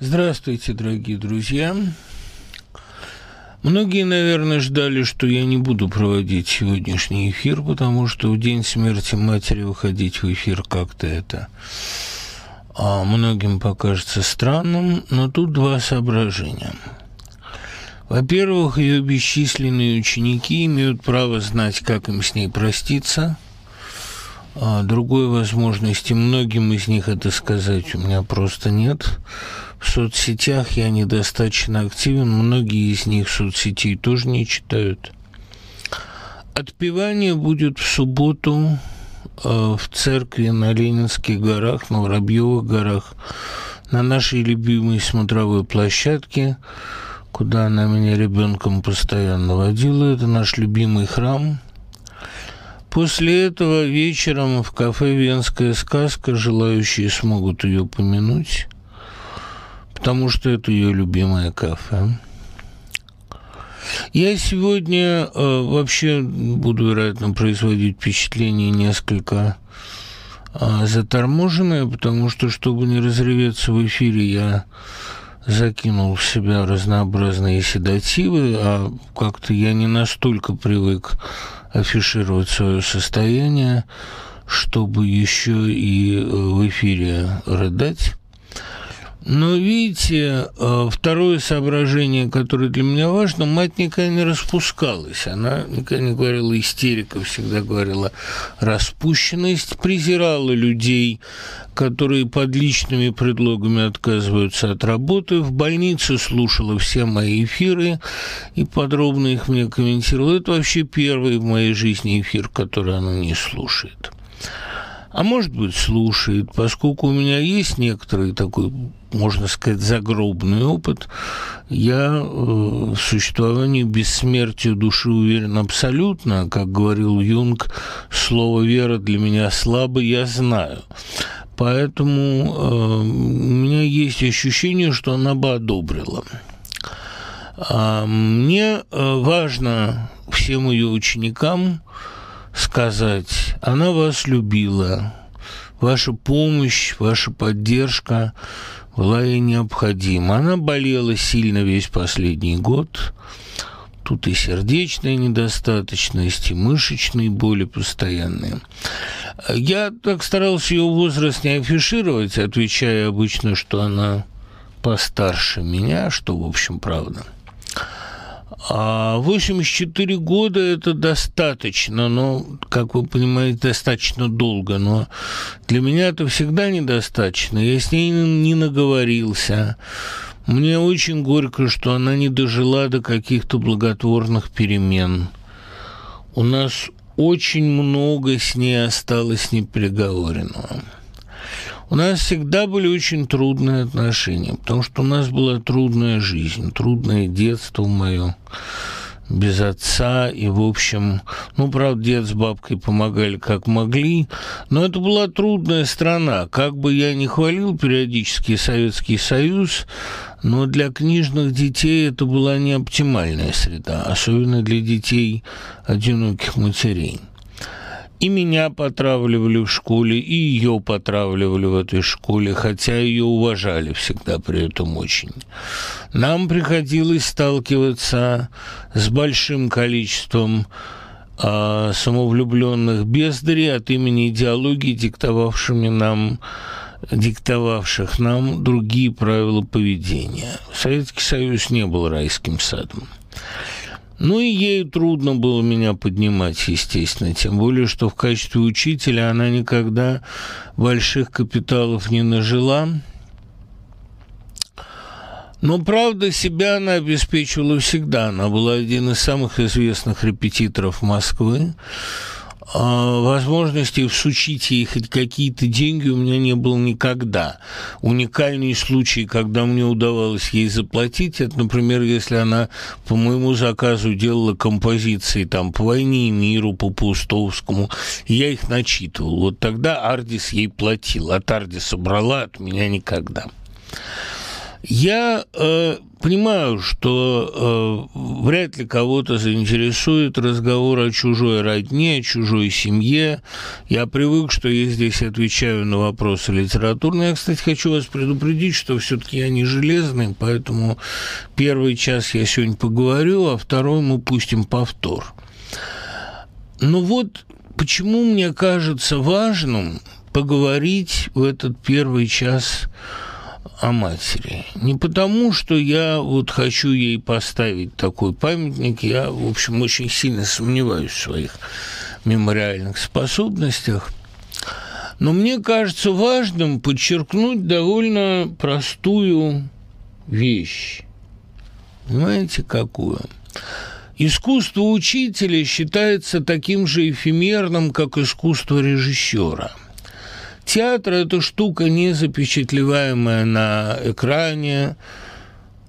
Здравствуйте, дорогие друзья. Многие, наверное, ждали, что я не буду проводить сегодняшний эфир, потому что в день смерти матери выходить в эфир как-то это а многим покажется странным, но тут два соображения. Во-первых, ее бесчисленные ученики имеют право знать, как им с ней проститься – а другой возможности многим из них это сказать у меня просто нет. В соцсетях я недостаточно активен, многие из них соцсетей тоже не читают. Отпевание будет в субботу э, в церкви на Ленинских горах, на Воробьевых горах, на нашей любимой смотровой площадке, куда она меня ребенком постоянно водила. Это наш любимый храм – После этого вечером в кафе «Венская сказка» желающие смогут ее помянуть, потому что это ее любимое кафе. Я сегодня э, вообще буду, вероятно, производить впечатление несколько э, заторможенное, потому что, чтобы не разреветься в эфире, я закинул в себя разнообразные седативы, а как-то я не настолько привык афишировать свое состояние, чтобы еще и э, в эфире рыдать. Но видите, э, второе соображение, которое для меня важно, мать никогда не распускалась. Она никогда не говорила истерика, всегда говорила распущенность, презирала людей, которые под личными предлогами отказываются от работы. В больнице слушала все мои эфиры и подробно их мне комментировала. Это вообще первый в моей жизни эфир, который она не слушает а может быть, слушает, поскольку у меня есть некоторый такой, можно сказать, загробный опыт, я э, в существовании бессмертия души уверен абсолютно, как говорил Юнг, слово «вера» для меня слабо, я знаю. Поэтому э, у меня есть ощущение, что она бы одобрила. А мне э, важно всем ее ученикам, сказать, она вас любила, ваша помощь, ваша поддержка была ей необходима. Она болела сильно весь последний год. Тут и сердечная недостаточность, и мышечные боли постоянные. Я так старался ее возраст не афишировать, отвечая обычно, что она постарше меня, что, в общем, правда – а 84 года это достаточно, но, как вы понимаете, достаточно долго. Но для меня это всегда недостаточно. Я с ней не наговорился. Мне очень горько, что она не дожила до каких-то благотворных перемен. У нас очень много с ней осталось неприговоренного. У нас всегда были очень трудные отношения, потому что у нас была трудная жизнь, трудное детство мое без отца, и, в общем, ну, правда, дед с бабкой помогали как могли, но это была трудная страна. Как бы я ни хвалил периодически Советский Союз, но для книжных детей это была не оптимальная среда, особенно для детей одиноких матерей. И меня потравливали в школе, и ее потравливали в этой школе, хотя ее уважали всегда при этом очень. Нам приходилось сталкиваться с большим количеством а, самовлюбленных бездарей от имени идеологии, диктовавшими нам диктовавших нам другие правила поведения. Советский Союз не был райским садом. Ну и ей трудно было меня поднимать, естественно, тем более, что в качестве учителя она никогда больших капиталов не нажила. Но, правда, себя она обеспечивала всегда. Она была один из самых известных репетиторов Москвы. А, возможности всучить ей хоть какие-то деньги у меня не было никогда. Уникальные случаи, когда мне удавалось ей заплатить, это, например, если она по моему заказу делала композиции там по войне и миру, по Пустовскому, я их начитывал. Вот тогда Ардис ей платил. От Ардиса брала, от меня никогда. Я э, понимаю, что э, вряд ли кого-то заинтересует разговор о чужой родне, о чужой семье. Я привык, что я здесь отвечаю на вопросы литературные. Я, кстати, хочу вас предупредить, что все-таки я не железный, поэтому первый час я сегодня поговорю, а второй мы пустим повтор. Ну вот почему мне кажется важным поговорить в этот первый час матери. Не потому, что я вот хочу ей поставить такой памятник, я, в общем, очень сильно сомневаюсь в своих мемориальных способностях, но мне кажется важным подчеркнуть довольно простую вещь. Понимаете, какую? Искусство учителя считается таким же эфемерным, как искусство режиссера – Театр – это штука, не запечатлеваемая на экране,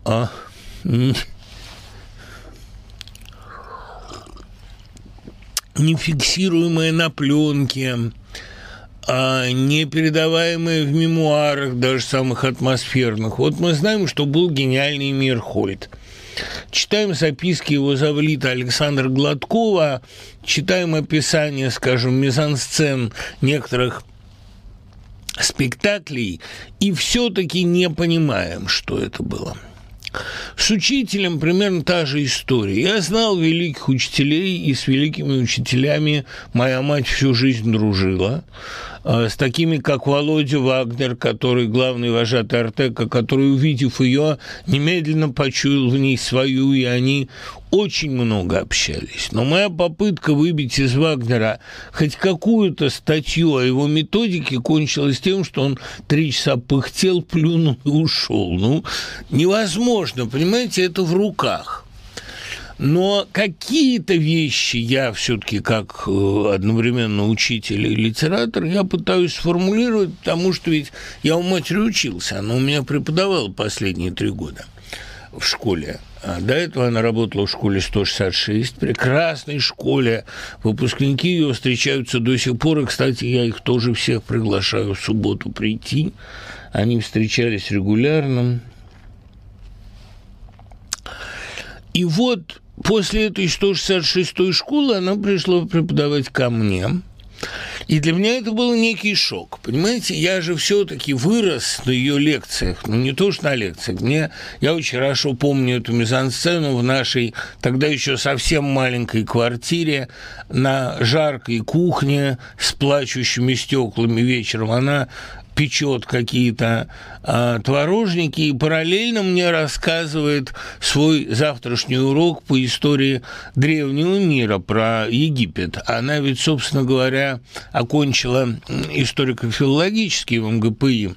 а не фиксируемая на пленке, а не передаваемая в мемуарах, даже самых атмосферных. Вот мы знаем, что был гениальный Мирхольд. Читаем записки его завлита Александра Гладкова, читаем описание, скажем, мизансцен некоторых спектаклей и все-таки не понимаем, что это было. С учителем примерно та же история. Я знал великих учителей, и с великими учителями моя мать всю жизнь дружила. А, с такими, как Володя Вагнер, который главный вожатый Артека, который, увидев ее, немедленно почуял в ней свою, и они очень много общались. Но моя попытка выбить из Вагнера хоть какую-то статью о его методике кончилась тем, что он три часа пыхтел, плюнул и ушел. Ну, невозможно, понимаете, это в руках. Но какие-то вещи я все-таки как э, одновременно учитель и литератор, я пытаюсь сформулировать, потому что ведь я у матери учился, она у меня преподавала последние три года в школе. А до этого она работала в школе 166, прекрасной школе. Выпускники ее встречаются до сих пор, и, кстати, я их тоже всех приглашаю в субботу прийти. Они встречались регулярно. И вот после этой 166-й школы она пришла преподавать ко мне. И для меня это был некий шок. Понимаете, я же все-таки вырос на ее лекциях, ну не то что на лекциях. Мне, я очень хорошо помню эту мизансцену в нашей тогда еще совсем маленькой квартире на жаркой кухне с плачущими стеклами вечером. Она печет какие-то а, творожники и параллельно мне рассказывает свой завтрашний урок по истории древнего мира про Египет. Она ведь, собственно говоря, окончила историко-филологический в МГПИ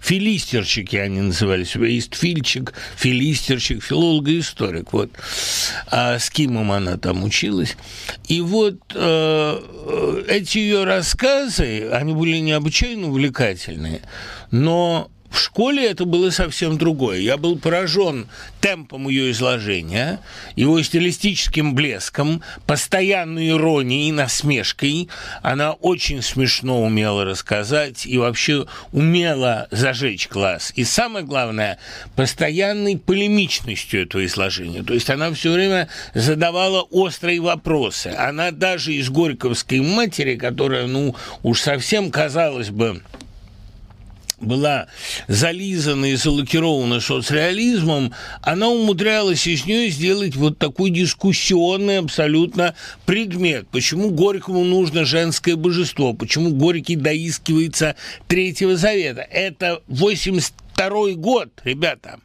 филистерчики они назывались. У есть фильчик, филистерчик, филолог-историк. Вот. А с Кимом она там училась. И вот э, э, эти ее рассказы, они были необычайно увлекательные, но в школе это было совсем другое. Я был поражен темпом ее изложения, его стилистическим блеском, постоянной иронией, насмешкой. Она очень смешно умела рассказать и вообще умела зажечь класс. И самое главное, постоянной полемичностью этого изложения. То есть она все время задавала острые вопросы. Она даже из Горьковской матери, которая, ну, уж совсем, казалось бы, была зализана и залакирована соцреализмом, она умудрялась из нее сделать вот такой дискуссионный абсолютно предмет. Почему Горькому нужно женское божество? Почему Горький доискивается Третьего Завета? Это 82 год, ребята.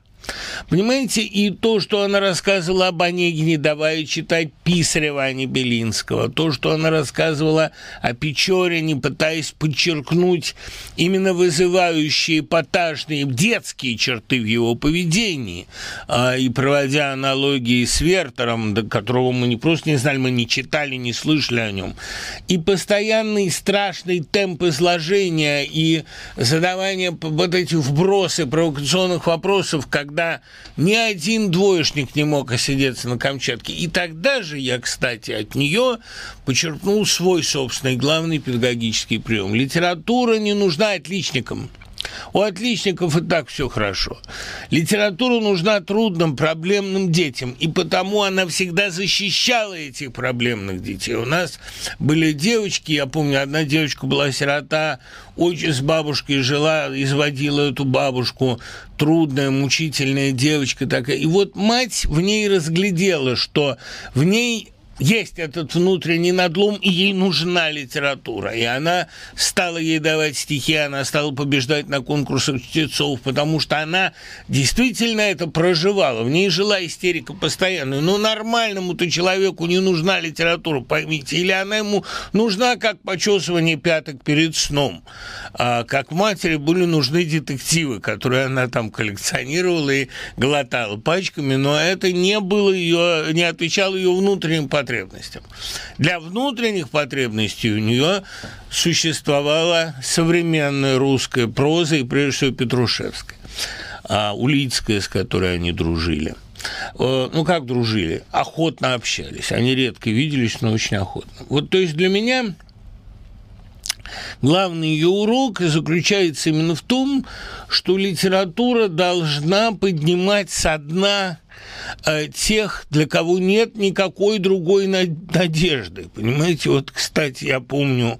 Понимаете, и то, что она рассказывала об Онегине, давая читать Писарева, а не Белинского, то, что она рассказывала о Печорине, пытаясь подчеркнуть именно вызывающие эпатажные детские черты в его поведении, а, и проводя аналогии с Вертером, до которого мы не просто не знали, мы не читали, не слышали о нем, и постоянный страшный темп изложения и задавание вот этих вбросы провокационных вопросов, когда ни один двоечник не мог осидеться на Камчатке. И тогда же я, кстати, от нее почерпнул свой собственный главный педагогический прием. Литература не нужна отличникам. У отличников и так все хорошо. Литература нужна трудным, проблемным детям, и потому она всегда защищала этих проблемных детей. У нас были девочки, я помню, одна девочка была сирота, очень с бабушкой жила, изводила эту бабушку, трудная, мучительная девочка такая. И вот мать в ней разглядела, что в ней есть этот внутренний надлом, и ей нужна литература. И она стала ей давать стихи, она стала побеждать на конкурсах чтецов, потому что она действительно это проживала. В ней жила истерика постоянно. Но нормальному-то человеку не нужна литература, поймите. Или она ему нужна, как почесывание пяток перед сном. А как матери были нужны детективы, которые она там коллекционировала и глотала пачками, но это не было ее, не отвечало ее внутренним потребностям потребностям. Для внутренних потребностей у нее существовала современная русская проза, и прежде всего Петрушевская, а Улицкая, с которой они дружили. Э, ну, как дружили? Охотно общались. Они редко виделись, но очень охотно. Вот, то есть для меня Главный ее урок заключается именно в том, что литература должна поднимать со дна Э, тех, для кого нет никакой другой надежды. Понимаете, вот, кстати, я помню,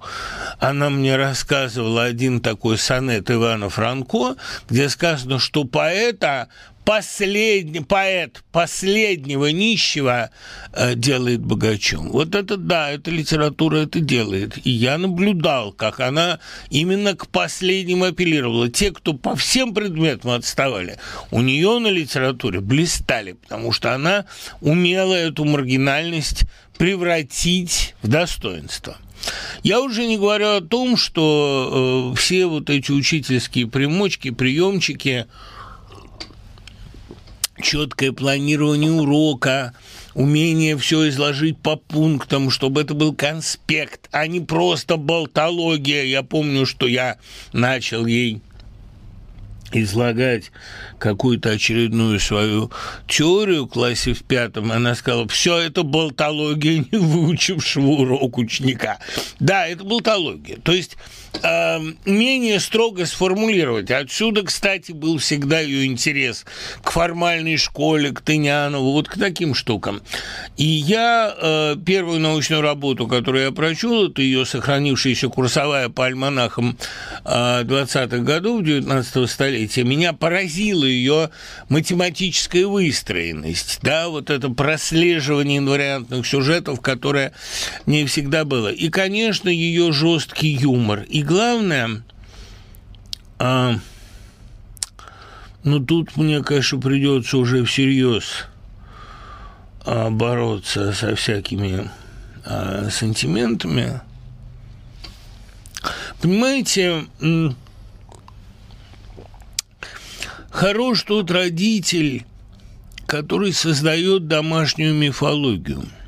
она мне рассказывала один такой сонет Ивана Франко, где сказано, что поэта последний поэт последнего нищего э, делает богачом. Вот это да, эта литература это делает. И я наблюдал, как она именно к последним апеллировала. Те, кто по всем предметам отставали, у нее на литературе блистали, потому что она умела эту маргинальность превратить в достоинство. Я уже не говорю о том, что э, все вот эти учительские примочки, приемчики – четкое планирование урока, умение все изложить по пунктам, чтобы это был конспект, а не просто болтология. Я помню, что я начал ей излагать какую-то очередную свою теорию в классе в пятом, она сказала, все это болтология не выучившего урок ученика. Да, это болтология. То есть э, менее строго сформулировать. Отсюда, кстати, был всегда ее интерес к формальной школе, к Тынянову, вот к таким штукам. И я э, первую научную работу, которую я прочел, это ее сохранившаяся курсовая по альманахам э, 20-х годов 19 столетия, меня поразила ее математическая выстроенность, да, вот это прослеживание инвариантных сюжетов, которое не всегда было. И, конечно, ее жесткий юмор. И главное, а, ну тут мне, конечно, придется уже всерьез а, бороться со всякими а, сантиментами. Понимаете, хорош тот родитель, который создает домашнюю мифологию –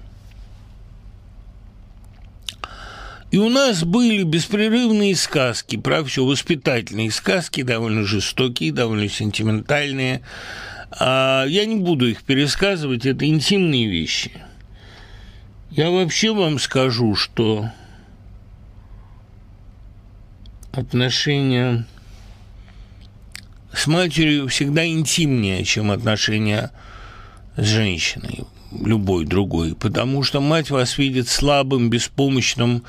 И у нас были беспрерывные сказки, про все, воспитательные сказки, довольно жестокие, довольно сентиментальные. А я не буду их пересказывать, это интимные вещи. Я вообще вам скажу, что отношения с матерью всегда интимнее, чем отношения с женщиной, любой другой, потому что мать вас видит слабым, беспомощным,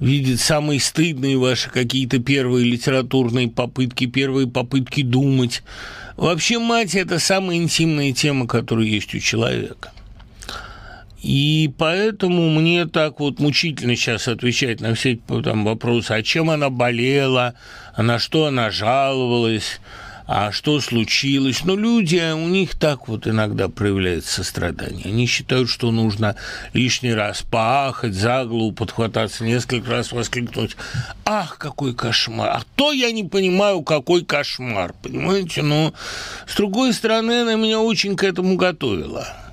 видит самые стыдные ваши какие-то первые литературные попытки, первые попытки думать. Вообще мать – это самая интимная тема, которая есть у человека. И поэтому мне так вот мучительно сейчас отвечать на все там, вопросы, а чем она болела, а на что она жаловалась – а что случилось. Но люди, у них так вот иногда проявляется сострадание. Они считают, что нужно лишний раз поахать, за голову подхвататься, несколько раз воскликнуть. Ах, какой кошмар! А то я не понимаю, какой кошмар, понимаете? Но, с другой стороны, она меня очень к этому готовила.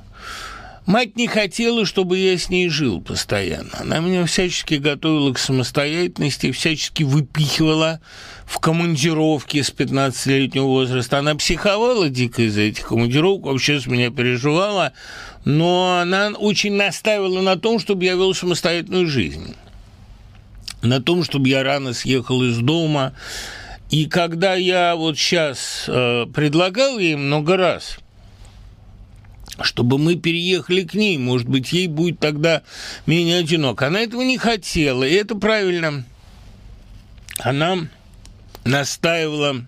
Мать не хотела, чтобы я с ней жил постоянно. Она меня всячески готовила к самостоятельности, всячески выпихивала в командировке с 15-летнего возраста. Она психовала дико из-за этих командировок, вообще с меня переживала, но она очень настаивала на том, чтобы я вел самостоятельную жизнь. На том, чтобы я рано съехал из дома, И когда я вот сейчас э, предлагал ей много раз, чтобы мы переехали к ней, может быть, ей будет тогда менее одиноко. Она этого не хотела, и это правильно. Она настаивала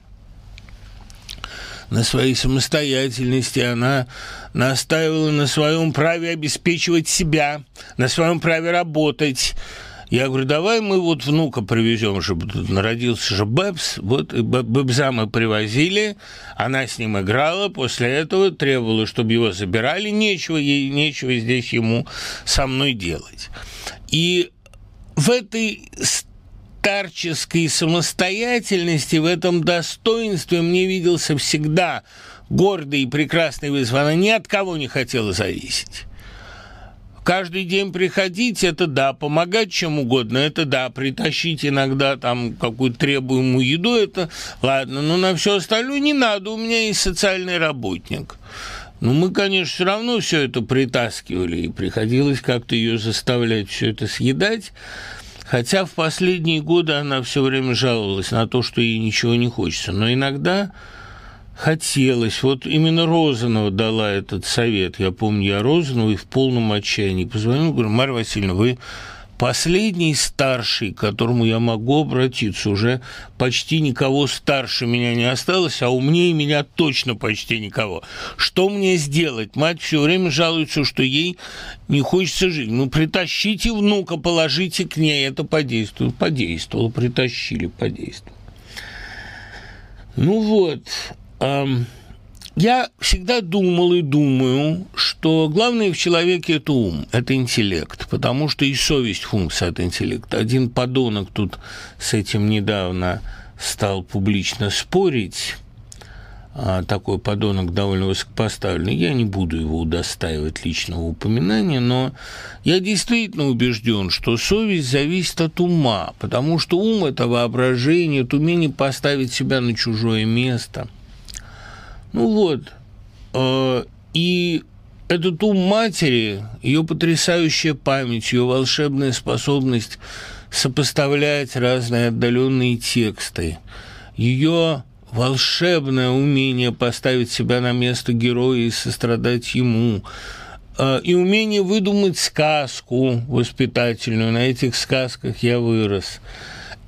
на своей самостоятельности, она настаивала на своем праве обеспечивать себя, на своем праве работать. Я говорю, давай мы вот внука привезем, чтобы тут народился же Бэбс. Вот Бэбза мы привозили, она с ним играла, после этого требовала, чтобы его забирали, нечего ей, нечего здесь ему со мной делать. И в этой старческой самостоятельности, в этом достоинстве мне виделся всегда гордый и прекрасный вызов. Она ни от кого не хотела зависеть. Каждый день приходить, это да, помогать чем угодно, это да, притащить иногда там какую-то требуемую еду, это ладно, но на все остальное не надо, у меня есть социальный работник. Ну, мы, конечно, все равно все это притаскивали, и приходилось как-то ее заставлять все это съедать. Хотя в последние годы она все время жаловалась на то, что ей ничего не хочется. Но иногда хотелось. Вот именно Розанова дала этот совет. Я помню, я Розановой в полном отчаянии позвонил, говорю, Марья Васильевна, вы последний старший, к которому я могу обратиться. Уже почти никого старше меня не осталось, а умнее меня точно почти никого. Что мне сделать? Мать все время жалуется, что ей не хочется жить. Ну, притащите внука, положите к ней, это подействует. Подействовало, притащили, подействовало. Ну вот, я всегда думал и думаю, что главное в человеке – это ум, это интеллект, потому что и совесть – функция от интеллекта. Один подонок тут с этим недавно стал публично спорить, а такой подонок довольно высокопоставленный. Я не буду его удостаивать личного упоминания, но я действительно убежден, что совесть зависит от ума, потому что ум – это воображение, это умение поставить себя на чужое место – ну вот, э, и этот ум матери, ее потрясающая память, ее волшебная способность сопоставлять разные отдаленные тексты, ее волшебное умение поставить себя на место героя и сострадать ему, э, и умение выдумать сказку воспитательную. На этих сказках я вырос –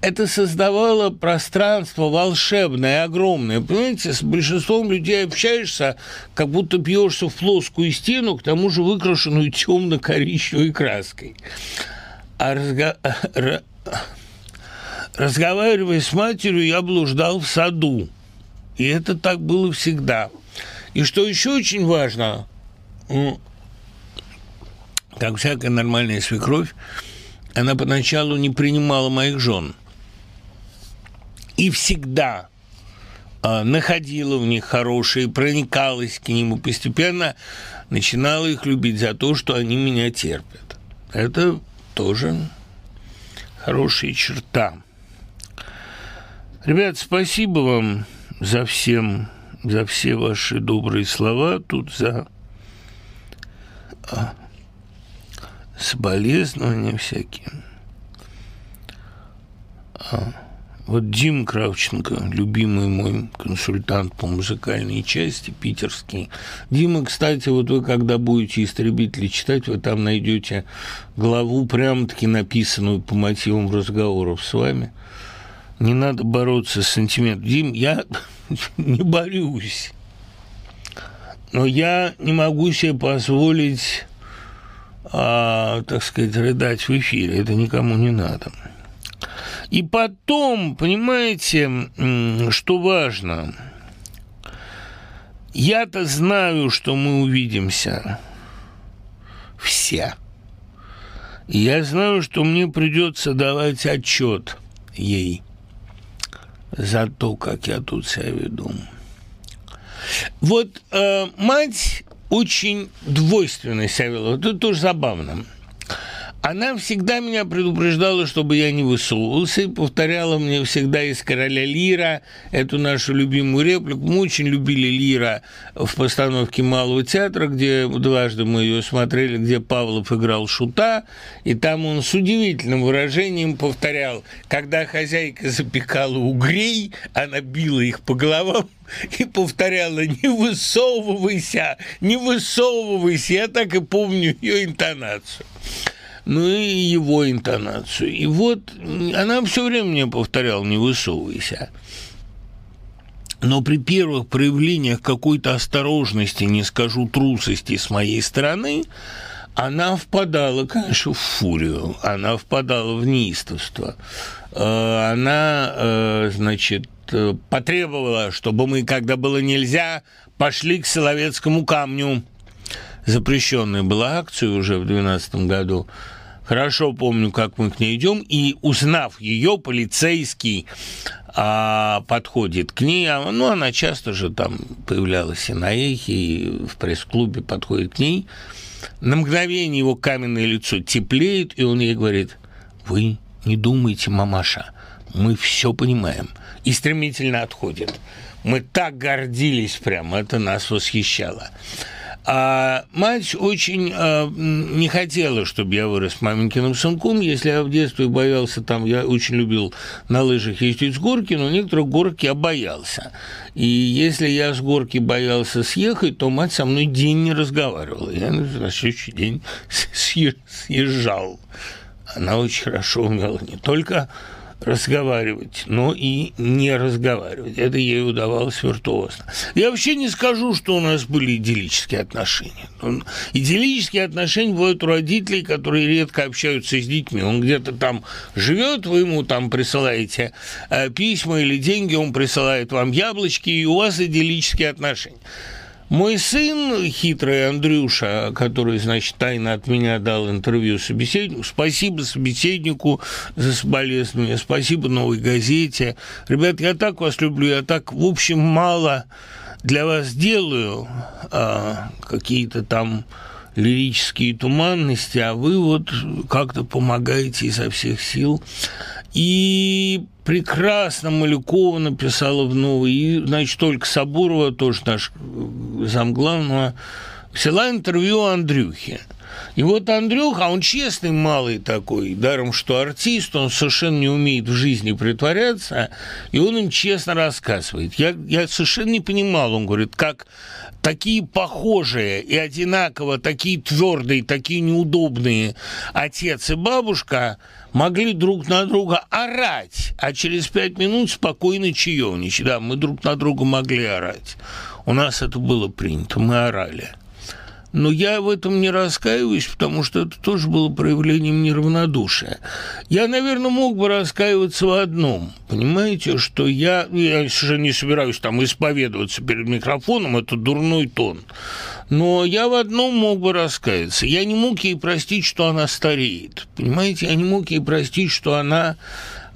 это создавало пространство волшебное, огромное. Понимаете, с большинством людей общаешься, как будто бьешься в плоскую стену, к тому же выкрашенную темно-коричневой краской. А разго... разговаривая с матерью, я блуждал в саду. И это так было всегда. И что еще очень важно, как всякая нормальная свекровь, она поначалу не принимала моих жен – и всегда э, находила в них хорошие, проникалась к ним и постепенно начинала их любить за то, что они меня терпят. Это тоже хорошая черта. Ребят, спасибо вам за всем, за все ваши добрые слова, тут за а, соболезнования всякие. Вот Дим Кравченко, любимый мой консультант по музыкальной части, питерский. Дима, кстати, вот вы когда будете «Истребители» читать, вы там найдете главу, прямо-таки написанную по мотивам разговоров с вами. Не надо бороться с сантиментом. Дим, я не борюсь. Но я не могу себе позволить, а, так сказать, рыдать в эфире. Это никому не надо. И потом, понимаете, что важно? Я-то знаю, что мы увидимся все. Я знаю, что мне придется давать отчет ей за то, как я тут себя веду. Вот э, мать очень двойственно себя вела. Это тоже забавно. Она всегда меня предупреждала, чтобы я не высовывался, и повторяла мне всегда из «Короля Лира» эту нашу любимую реплику. Мы очень любили Лира в постановке Малого театра, где дважды мы ее смотрели, где Павлов играл Шута, и там он с удивительным выражением повторял, когда хозяйка запекала угрей, она била их по головам, и повторяла «Не высовывайся, не высовывайся». Я так и помню ее интонацию. Ну и его интонацию. И вот она все время мне повторяла «Не высовывайся». Но при первых проявлениях какой-то осторожности, не скажу трусости с моей стороны, она впадала, конечно, в фурию, она впадала в неистовство. Э, она, э, значит, Э, потребовала, чтобы мы, когда было нельзя, пошли к Соловецкому камню. Запрещенная была акция уже в 2012 году. Хорошо помню, как мы к ней идем, и узнав ее, полицейский а, подходит к ней, а, ну, она часто же там появлялась и на эхе, и в пресс-клубе подходит к ней. На мгновение его каменное лицо теплеет, и он ей говорит, вы не думайте, мамаша, мы все понимаем и стремительно отходит. Мы так гордились прям, это нас восхищало. А мать очень э, не хотела, чтобы я вырос маменькиным сынком. Если я в детстве боялся, там я очень любил на лыжах ездить с горки, но некоторых горок я боялся. И если я с горки боялся съехать, то мать со мной день не разговаривала. Я на следующий день съезжал. Она очень хорошо умела не только разговаривать, но и не разговаривать. Это ей удавалось виртуозно. Я вообще не скажу, что у нас были идиллические отношения. Идиллические отношения бывают у родителей, которые редко общаются с детьми. Он где-то там живет, вы ему там присылаете э, письма или деньги, он присылает вам яблочки, и у вас идиллические отношения. Мой сын, хитрый Андрюша, который, значит, тайно от меня дал интервью собеседнику, спасибо собеседнику за соболезнования, спасибо «Новой газете». Ребят, я так вас люблю, я так, в общем, мало для вас делаю, а, какие-то там лирические туманности, а вы вот как-то помогаете изо всех сил. И прекрасно Малюкова написала в новой, и, значит, только Сабурова, тоже наш э, замглавного, взяла интервью Андрюхи. И вот Андрюха, он честный малый такой, даром что артист, он совершенно не умеет в жизни притворяться, и он им честно рассказывает. Я, я совершенно не понимал, он говорит, как такие похожие и одинаково, такие твердые, такие неудобные отец и бабушка могли друг на друга орать, а через пять минут спокойно чаевничать. Да, мы друг на друга могли орать. У нас это было принято, мы орали. Но я в этом не раскаиваюсь, потому что это тоже было проявлением неравнодушия. Я, наверное, мог бы раскаиваться в одном. Понимаете, что я, я совершенно не собираюсь там исповедоваться перед микрофоном, это дурной тон. Но я в одном мог бы раскаяться. Я не мог ей простить, что она стареет. Понимаете, я не мог ей простить, что она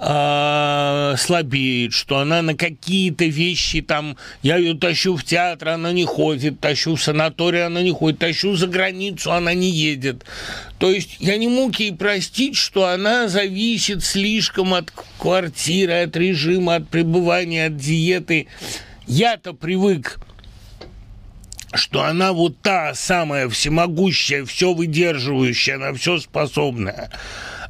э, слабеет, что она на какие-то вещи там, я ее тащу в театр, она не ходит, тащу в санаторий, она не ходит, тащу за границу, она не едет. То есть я не мог ей простить, что она зависит слишком от квартиры, от режима, от пребывания, от диеты. Я-то привык что она вот та самая всемогущая, все выдерживающая, она все способная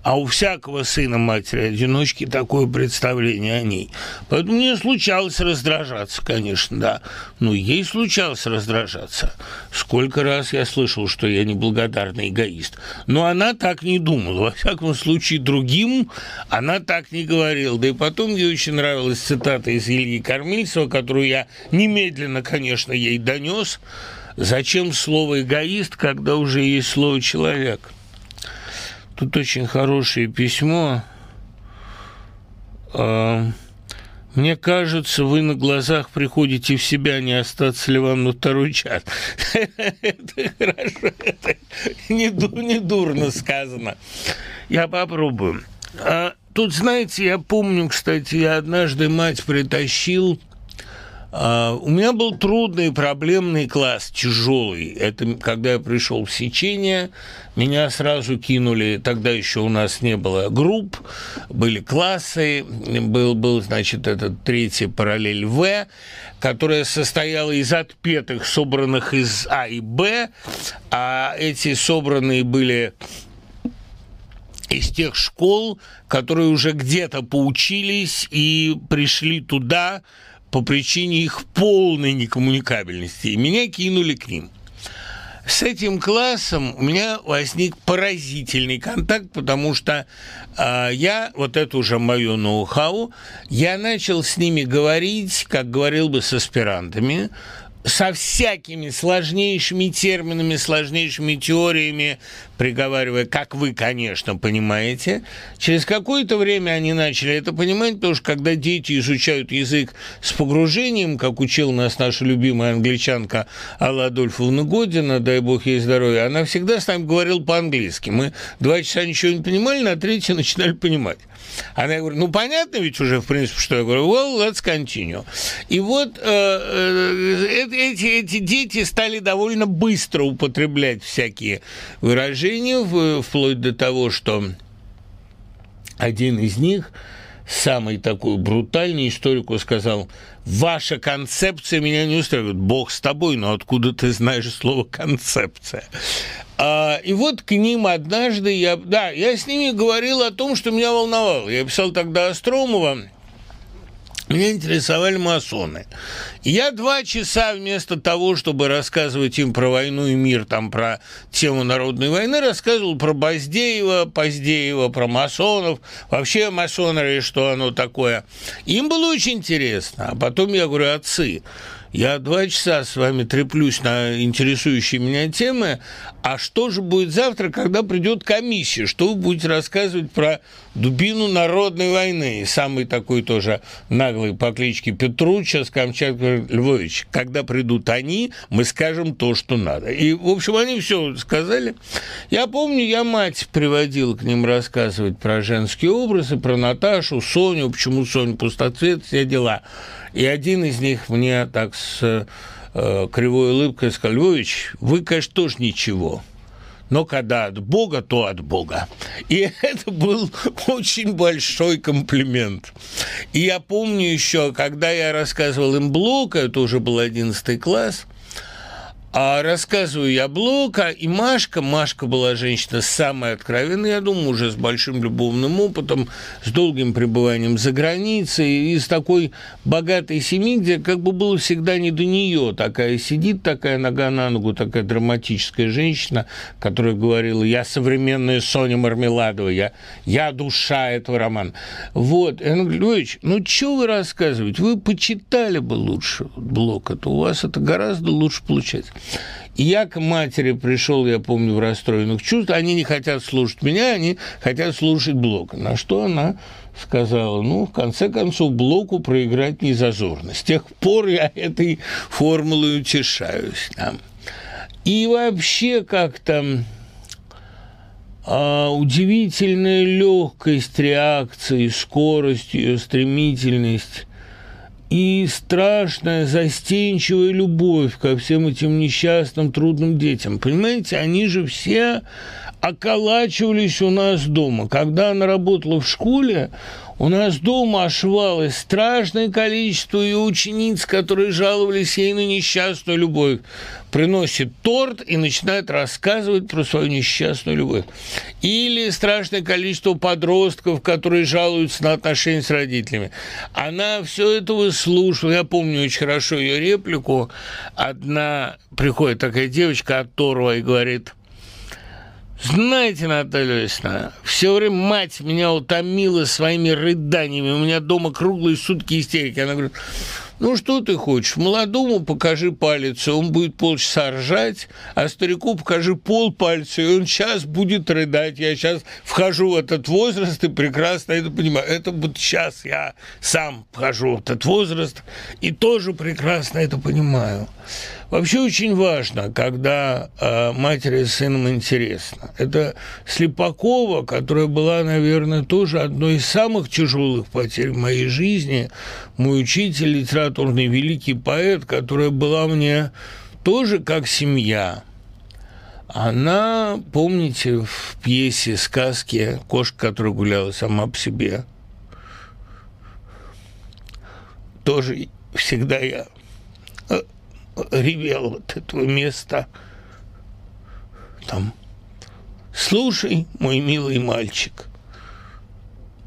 а у всякого сына матери-одиночки такое представление о ней. Поэтому мне случалось раздражаться, конечно, да. Но ей случалось раздражаться. Сколько раз я слышал, что я неблагодарный эгоист. Но она так не думала. Во всяком случае, другим она так не говорила. Да и потом мне очень нравилась цитата из Ильи Кормильцева, которую я немедленно, конечно, ей донес. Зачем слово эгоист, когда уже есть слово человек? Тут очень хорошее письмо. А, Мне кажется, вы на глазах приходите в себя, не остаться ли вам на второй час. Это хорошо, это не дурно сказано. Я попробую. А тут, знаете, я помню, кстати, я однажды мать притащил А, у меня был трудный, проблемный класс, тяжелый. Это когда я пришел в сечение, меня сразу кинули, тогда еще у нас не было групп, были классы, был, был значит, этот третий параллель В, которая состояла из отпетых, собранных из А и Б, а эти собранные были из тех школ, которые уже где-то поучились и пришли туда, по причине их полной некоммуникабельности. И меня кинули к ним. С этим классом у меня возник поразительный контакт, потому что э, я, вот это уже мое ноу-хау, я начал с ними говорить, как говорил бы с аспирантами, со всякими сложнейшими терминами, сложнейшими теориями, приговаривая, как вы, конечно, понимаете. Через какое-то время они начали это понимать, потому что когда дети изучают язык с погружением, как учил нас наша любимая англичанка Алла Адольфовна Година, дай бог ей здоровья, она всегда с нами говорила по-английски. Мы два часа ничего не понимали, на третий начинали понимать. Она говорит, ну, понятно ведь уже, в принципе, что я говорю, well, let's continue. И вот э, э, эти, эти дети стали довольно быстро употреблять всякие выражения, вплоть до того, что один из них самый такой брутальный историку сказал, ваша концепция меня не устраивает. Бог с тобой, но откуда ты знаешь слово концепция? А, и вот к ним однажды я, да, я с ними говорил о том, что меня волновало. Я писал тогда Остромова, меня интересовали масоны. Я два часа вместо того, чтобы рассказывать им про войну и мир, там про тему народной войны, рассказывал про Баздеева, Поздеева, про масонов, вообще масонеры, что оно такое. Им было очень интересно. А потом я говорю, отцы, я два часа с вами треплюсь на интересующие меня темы, а что же будет завтра, когда придет комиссия? Что вы будете рассказывать про дубину народной войны? Самый такой тоже наглый по кличке Петруча с Камчатки Львович. Когда придут они, мы скажем то, что надо. И, в общем, они все сказали. Я помню, я мать приводил к ним рассказывать про женские образы, про Наташу, Соню, почему Соня пустоцвет, все дела. И один из них мне так с э, кривой улыбкой сказал, Львович, вы, конечно, тоже ничего, но когда от Бога, то от Бога. И это был очень большой комплимент. И я помню еще, когда я рассказывал им Блока, это уже был 11 класс, а рассказываю я Блока, и Машка, Машка была женщина самая откровенная, я думаю, уже с большим любовным опытом, с долгим пребыванием за границей, из такой богатой семьи, где как бы было всегда не до нее. Такая сидит, такая нога на ногу, такая драматическая женщина, которая говорила, я современная Соня Мармеладова, я, я душа этого романа. Вот. И она говорит, ну что вы рассказываете? Вы почитали бы лучше Блока, то у вас это гораздо лучше получается. И я к матери пришел, я помню, в расстроенных чувствах. Они не хотят слушать меня, они хотят слушать Блока. На что она сказала, ну, в конце концов, Блоку проиграть не зазорно. С тех пор я этой формулой утешаюсь. Да. И вообще как-то а, удивительная легкость реакции, скорость ее, стремительность и страшная застенчивая любовь ко всем этим несчастным, трудным детям. Понимаете, они же все околачивались у нас дома. Когда она работала в школе, у нас дома ошивалось страшное количество ее учениц, которые жаловались ей на несчастную любовь. Приносит торт и начинает рассказывать про свою несчастную любовь. Или страшное количество подростков, которые жалуются на отношения с родителями. Она все это выслушивала. Я помню очень хорошо ее реплику. Одна приходит такая девочка от Торова и говорит – знаете, Наталья Весна, все время мать меня утомила своими рыданиями. У меня дома круглые сутки истерики. Она говорит, ну что ты хочешь, молодому покажи палец, он будет полчаса ржать, а старику покажи пол пальца, и он сейчас будет рыдать. Я сейчас вхожу в этот возраст и прекрасно это понимаю. Это вот сейчас я сам вхожу в этот возраст и тоже прекрасно это понимаю. Вообще очень важно, когда э, матери с сыном интересно. Это Слепакова, которая была, наверное, тоже одной из самых тяжелых потерь в моей жизни. Мой учитель, литературный великий поэт, которая была мне тоже как семья. Она, помните, в пьесе, сказке «Кошка, которая гуляла сама по себе», тоже всегда я ревел от этого места. Там, слушай, мой милый мальчик,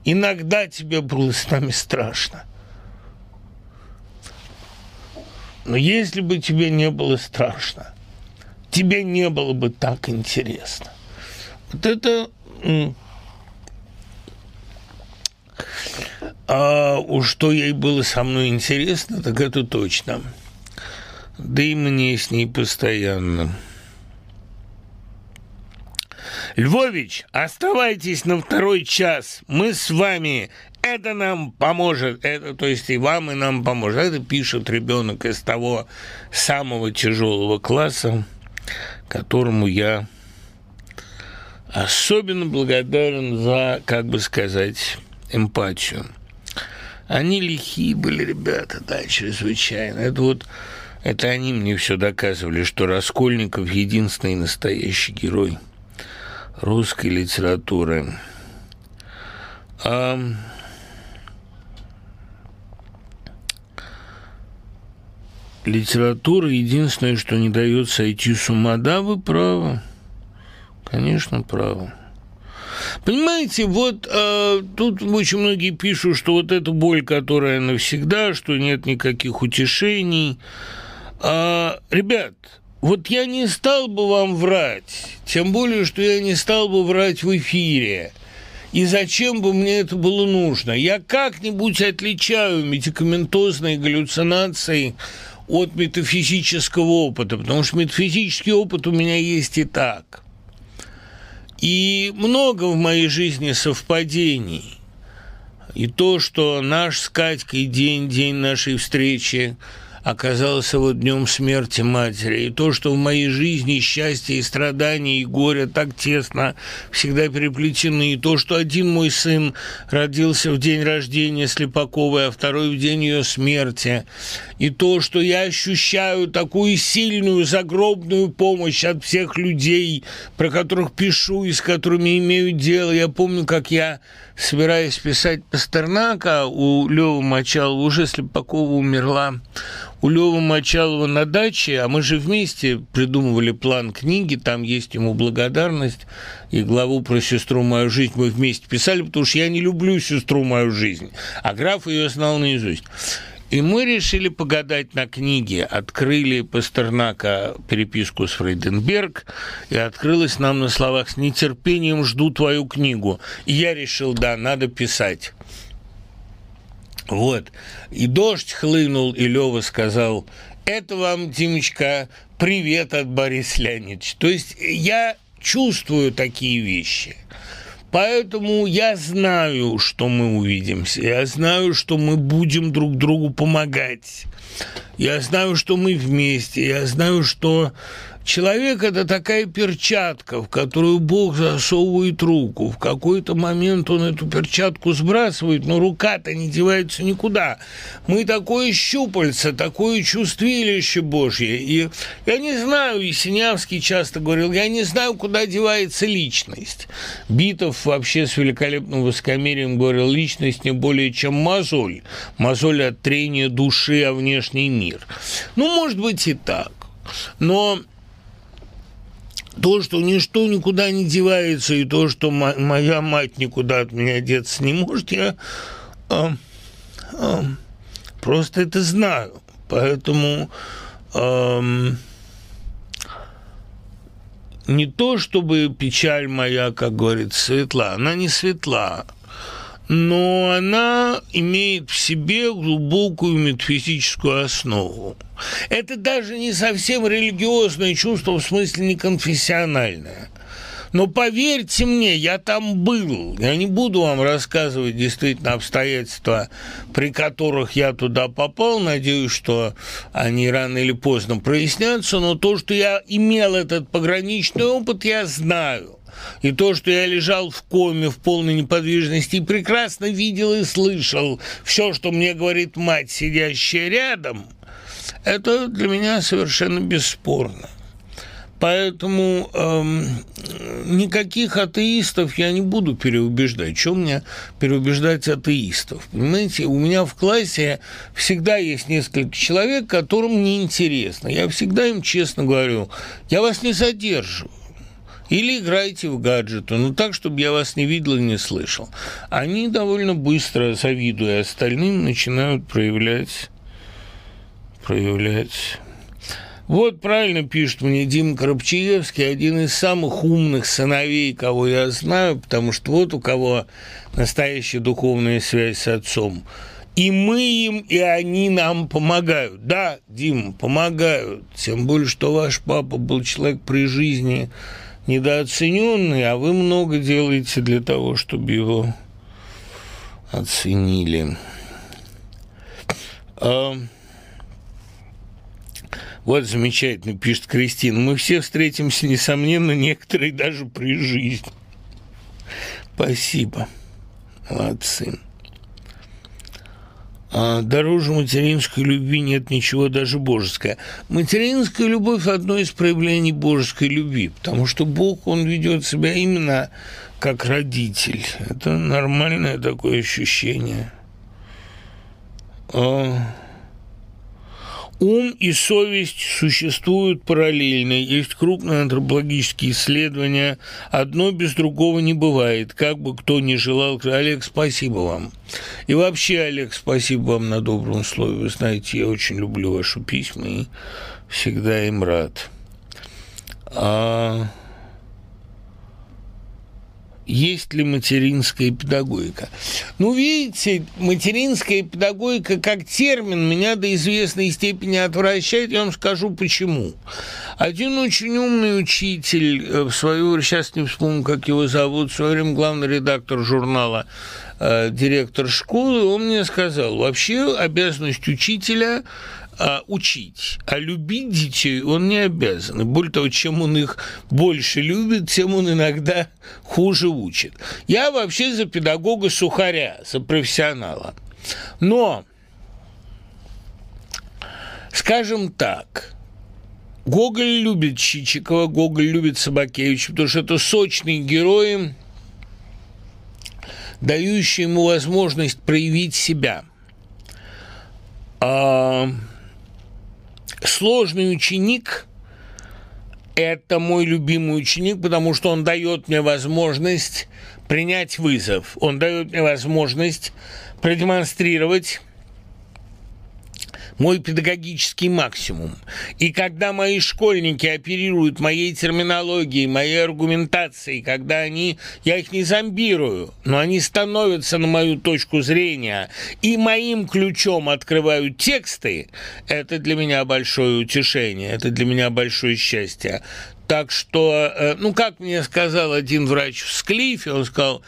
иногда тебе было с нами страшно. Но если бы тебе не было страшно, тебе не было бы так интересно. Вот это а уж что ей было со мной интересно, так это точно. Да и мне с ней постоянно. Львович, оставайтесь на второй час. Мы с вами. Это нам поможет. Это, то есть и вам, и нам поможет. Это пишет ребенок из того самого тяжелого класса, которому я особенно благодарен за, как бы сказать, эмпатию. Они лихие были ребята, да, чрезвычайно. Это вот, это они мне все доказывали, что Раскольников единственный настоящий герой русской литературы. А... Литература единственное, что не дает сойти с ума. Да, вы правы. Конечно, правы. Понимаете, вот э, тут очень многие пишут, что вот эта боль, которая навсегда, что нет никаких утешений. А, ребят, вот я не стал бы вам врать, тем более, что я не стал бы врать в эфире. И зачем бы мне это было нужно? Я как-нибудь отличаю медикаментозные галлюцинации от метафизического опыта, потому что метафизический опыт у меня есть и так – и много в моей жизни совпадений. И то, что наш с Катькой день, день нашей встречи – оказался вот днем смерти матери. И то, что в моей жизни счастье и страдания и горе так тесно всегда переплетены, и то, что один мой сын родился в день рождения Слепаковой, а второй в день ее смерти, и то, что я ощущаю такую сильную загробную помощь от всех людей, про которых пишу и с которыми имею дело. Я помню, как я, собираясь писать Пастернака, у Лёвы Мочалова, уже Слепакова умерла, у Лёвы Мочалова на даче, а мы же вместе придумывали план книги, там есть ему благодарность, и главу про сестру мою жизнь мы вместе писали, потому что я не люблю сестру мою жизнь, а граф ее знал наизусть. И мы решили погадать на книге, открыли Пастернака переписку с Фрейденберг, и открылось нам на словах «С нетерпением жду твою книгу». И я решил, да, надо писать. Вот. И дождь хлынул, и Лёва сказал, это вам, Димочка, привет от Бориса Леонидовича. То есть я чувствую такие вещи. Поэтому я знаю, что мы увидимся. Я знаю, что мы будем друг другу помогать. Я знаю, что мы вместе. Я знаю, что Человек – это такая перчатка, в которую Бог засовывает руку. В какой-то момент он эту перчатку сбрасывает, но рука-то не девается никуда. Мы такое щупальце, такое чувствилище Божье. И я не знаю, и Синявский часто говорил, я не знаю, куда девается личность. Битов вообще с великолепным высокомерием говорил, личность не более чем мозоль. Мозоль от трения души о внешний мир. Ну, может быть и так. Но то, что ничто никуда не девается, и то, что моя мать никуда от меня деться не может, я э, э, просто это знаю. Поэтому э, не то, чтобы печаль моя, как говорит, светла, она не светла, но она имеет в себе глубокую метафизическую основу. Это даже не совсем религиозное чувство, в смысле не конфессиональное. Но поверьте мне, я там был. Я не буду вам рассказывать действительно обстоятельства, при которых я туда попал. Надеюсь, что они рано или поздно прояснятся. Но то, что я имел этот пограничный опыт, я знаю. И то, что я лежал в коме в полной неподвижности и прекрасно видел и слышал все, что мне говорит мать, сидящая рядом, это для меня совершенно бесспорно. Поэтому эм, никаких атеистов я не буду переубеждать. Чем мне переубеждать атеистов? Понимаете, у меня в классе всегда есть несколько человек, которым неинтересно. Я всегда им честно говорю, я вас не задерживаю. Или играйте в гаджеты, но так, чтобы я вас не видел и не слышал. Они довольно быстро, завидуя остальным, начинают проявлять проявлять вот правильно пишет мне Дима Коробчаевский, один из самых умных сыновей, кого я знаю, потому что вот у кого настоящая духовная связь с отцом. И мы им, и они нам помогают. Да, Дим, помогают. Тем более, что ваш папа был человек при жизни недооцененный, а вы много делаете для того, чтобы его оценили. А... Вот замечательно, пишет Кристина. Мы все встретимся, несомненно, некоторые даже при жизни. Спасибо. Молодцы. А дороже материнской любви нет ничего даже божеское. Материнская любовь – одно из проявлений божеской любви, потому что Бог, Он ведет себя именно как родитель. Это нормальное такое ощущение. Ум и совесть существуют параллельно. Есть крупные антропологические исследования. Одно без другого не бывает. Как бы кто ни желал. Олег, спасибо вам. И вообще, Олег, спасибо вам на добром слове. Вы знаете, я очень люблю ваши письма и всегда им рад. А есть ли материнская педагогика. Ну, видите, материнская педагогика как термин меня до известной степени отвращает, я вам скажу почему. Один очень умный учитель, э, в свою сейчас не вспомню, как его зовут, в свое время главный редактор журнала э, директор школы, он мне сказал, вообще обязанность учителя а, учить, а любить детей он не обязан. Более того, чем он их больше любит, тем он иногда хуже учит. Я вообще за педагога сухаря, за профессионала. Но, скажем так, Гоголь любит Чичикова, Гоголь любит Собакевича, потому что это сочные герои, дающие ему возможность проявить себя. А сложный ученик – это мой любимый ученик, потому что он дает мне возможность принять вызов, он дает мне возможность продемонстрировать мой педагогический максимум. И когда мои школьники оперируют моей терминологией, моей аргументацией, когда они, я их не зомбирую, но они становятся на мою точку зрения и моим ключом открывают тексты, это для меня большое утешение, это для меня большое счастье. Так что, э, ну, как мне сказал один врач в Склифе, он сказал,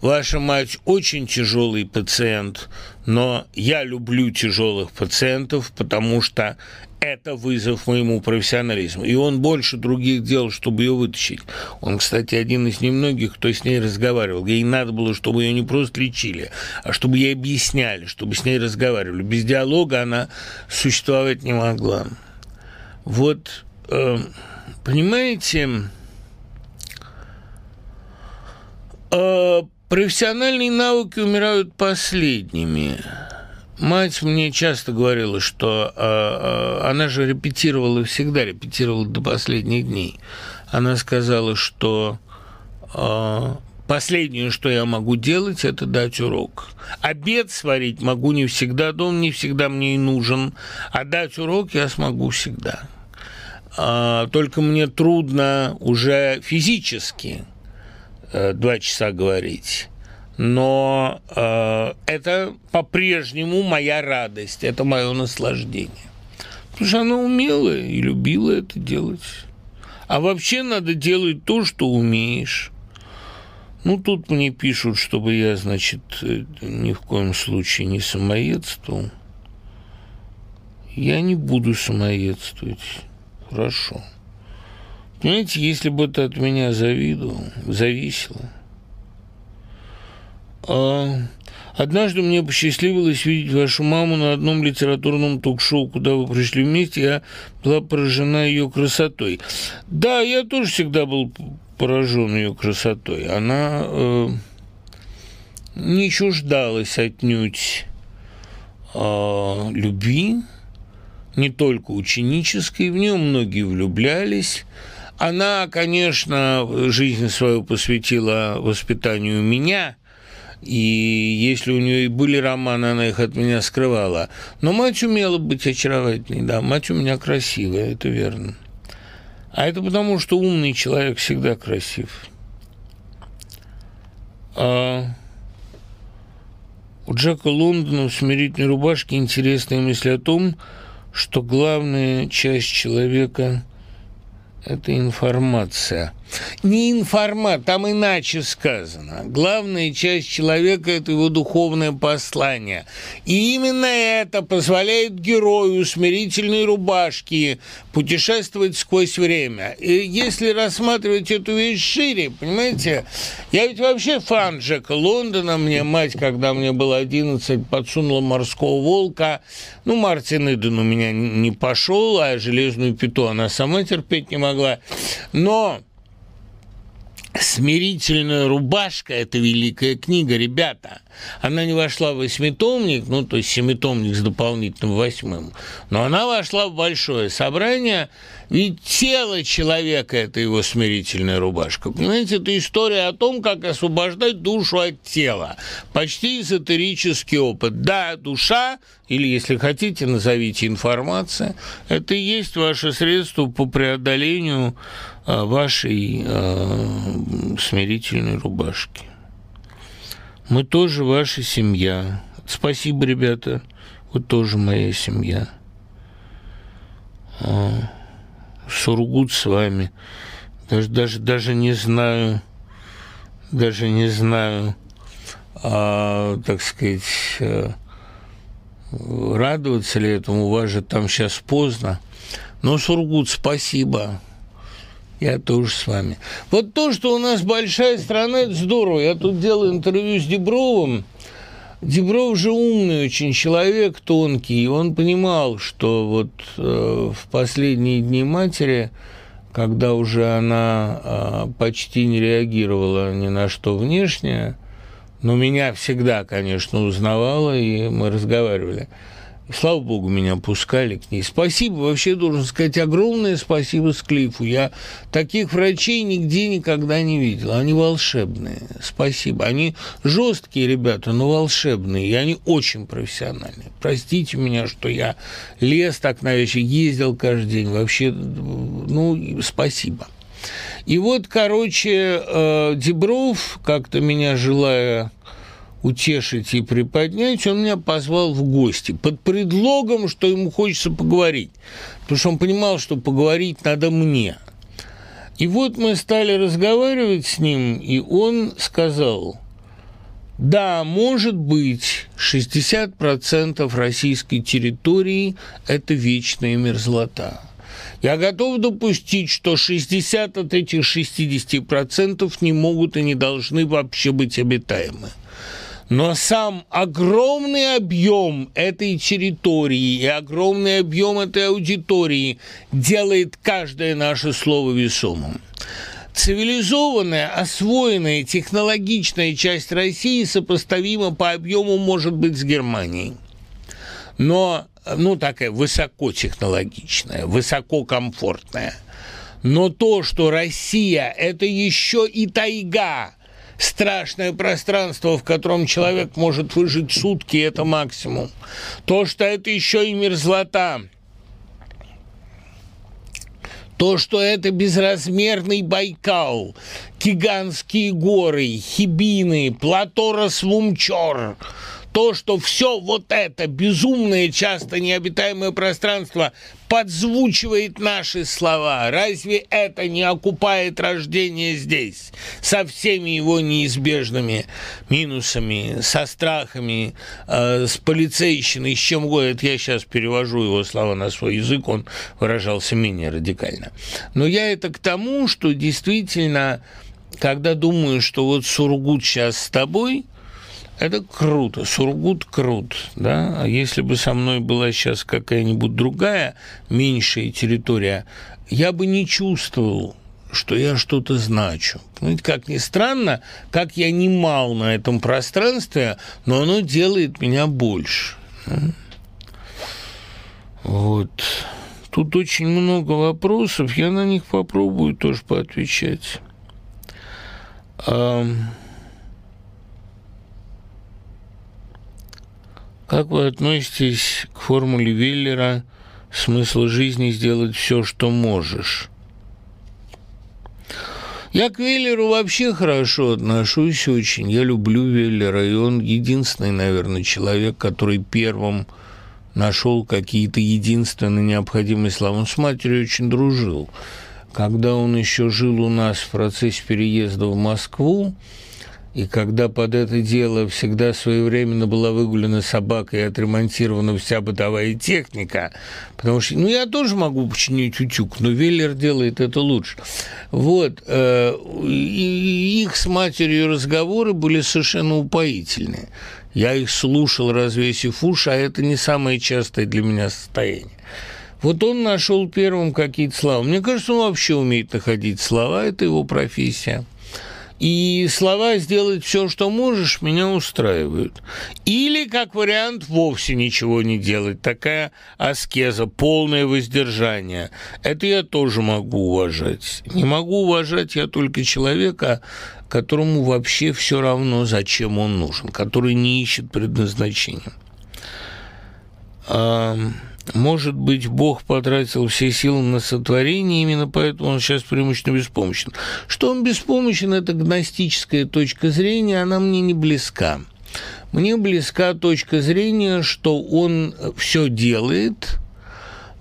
Ваша мать очень тяжелый пациент, но я люблю тяжелых пациентов, потому что это вызов моему профессионализму. И он больше других делал, чтобы ее вытащить. Он, кстати, один из немногих, кто с ней разговаривал. Ей надо было, чтобы ее не просто лечили, а чтобы ей объясняли, чтобы с ней разговаривали. Без диалога она существовать не могла. Вот, э, понимаете, э, Профессиональные навыки умирают последними. Мать мне часто говорила, что э, она же репетировала всегда, репетировала до последних дней. Она сказала, что э, последнее, что я могу делать, это дать урок. Обед сварить могу не всегда, дом не всегда мне и нужен, а дать урок я смогу всегда. Э, только мне трудно уже физически – два часа говорить. Но э, это по-прежнему моя радость, это мое наслаждение. Потому что она умела и любила это делать. А вообще надо делать то, что умеешь. Ну, тут мне пишут, чтобы я, значит, э, ни в коем случае не самоедствовал. Я не буду самоедствовать. Хорошо. Понимаете, если бы это от меня завидовал, зависело. А однажды мне посчастливилось видеть вашу маму на одном литературном ток-шоу, куда вы пришли вместе. Я была поражена ее красотой. Да, я тоже всегда был поражен ее красотой. Она э, не чуждалась отнюдь э, любви, не только ученической, в нее многие влюблялись. Она, конечно, жизнь свою посвятила воспитанию меня, и если у нее и были романы, она их от меня скрывала. Но мать умела быть очаровательной, да, мать у меня красивая, это верно. А это потому, что умный человек всегда красив. А у Джека Лондона в «Смирительной рубашке» интересная мысль о том, что главная часть человека – это информация – не информат, там иначе сказано. Главная часть человека – это его духовное послание. И именно это позволяет герою смирительной рубашки путешествовать сквозь время. И если рассматривать эту вещь шире, понимаете, я ведь вообще фан Джека Лондона. Мне мать, когда мне было 11, подсунула морского волка. Ну, Мартин Иден у меня не пошел, а железную пету она сама терпеть не могла. Но «Смирительная рубашка» – это великая книга, ребята. Она не вошла в восьмитомник, ну, то есть семитомник с дополнительным восьмым, но она вошла в большое собрание, ведь тело человека – это его смирительная рубашка. Понимаете, это история о том, как освобождать душу от тела. Почти эзотерический опыт. Да, душа, или, если хотите, назовите информация, это и есть ваше средство по преодолению а, вашей э, смирительной рубашки. Мы тоже ваша семья. Спасибо, ребята. Вы тоже моя семья. А, Сургут с вами. Даже, даже, даже не знаю, даже не знаю, а, так сказать, а, радоваться ли этому. У вас же там сейчас поздно. Но, Сургут, спасибо. Я тоже с вами. Вот то, что у нас большая страна, это здорово. Я тут делал интервью с Дебровым. Дебров же умный очень человек, тонкий, и он понимал, что вот э, в последние дни матери, когда уже она э, почти не реагировала ни на что внешнее, но меня всегда, конечно, узнавала, и мы разговаривали – Слава богу, меня пускали к ней. Спасибо, вообще должен сказать огромное спасибо Склифу. Я таких врачей нигде никогда не видел. Они волшебные. Спасибо. Они жесткие ребята, но волшебные. И они очень профессиональные. Простите меня, что я лез так на ездил каждый день. Вообще, ну, спасибо. И вот, короче, э, Дебров, как-то меня желая утешить и приподнять, он меня позвал в гости под предлогом, что ему хочется поговорить, потому что он понимал, что поговорить надо мне. И вот мы стали разговаривать с ним, и он сказал, да, может быть, 60% российской территории – это вечная мерзлота. Я готов допустить, что 60 от этих 60% не могут и не должны вообще быть обитаемы. Но сам огромный объем этой территории и огромный объем этой аудитории делает каждое наше слово весомым. Цивилизованная, освоенная, технологичная часть России сопоставима по объему, может быть, с Германией. Но, ну, такая высокотехнологичная, высококомфортная. Но то, что Россия – это еще и тайга – страшное пространство, в котором человек может выжить сутки, это максимум. То, что это еще и мерзлота, то, что это безразмерный Байкал, гигантские горы, хибины, плато Расвумчор – то, что все вот это безумное, часто необитаемое пространство подзвучивает наши слова. Разве это не окупает рождение здесь? Со всеми его неизбежными минусами, со страхами, э, с полицейщиной, с чем. Это я сейчас перевожу его слова на свой язык, он выражался менее радикально. Но я это к тому, что действительно, когда думаю, что вот Сургут сейчас с тобой – это круто, Сургут крут, да. А если бы со мной была сейчас какая-нибудь другая меньшая территория, я бы не чувствовал, что я что-то значу. Понимаете, как ни странно, как я не мал на этом пространстве, но оно делает меня больше. Вот. Тут очень много вопросов, я на них попробую тоже поотвечать. Как вы относитесь к формуле Веллера «Смысл жизни – сделать все, что можешь»? Я к Веллеру вообще хорошо отношусь очень. Я люблю Веллера, и он единственный, наверное, человек, который первым нашел какие-то единственные необходимые слова. Он с матерью очень дружил. Когда он еще жил у нас в процессе переезда в Москву, и когда под это дело всегда своевременно была выгулена собака и отремонтирована вся бытовая техника, потому что, ну, я тоже могу починить утюг, но Веллер делает это лучше. Вот. Э, и их с матерью разговоры были совершенно упоительные. Я их слушал, развесив уши, а это не самое частое для меня состояние. Вот он нашел первым какие-то слова. Мне кажется, он вообще умеет находить слова, это его профессия. И слова «сделать все, что можешь» меня устраивают. Или, как вариант, вовсе ничего не делать. Такая аскеза, полное воздержание. Это я тоже могу уважать. Не могу уважать я только человека, которому вообще все равно, зачем он нужен, который не ищет предназначения. Может быть, Бог потратил все силы на сотворение, именно поэтому он сейчас преимущественно беспомощен. Что он беспомощен, это гностическая точка зрения, она мне не близка. Мне близка точка зрения, что он все делает,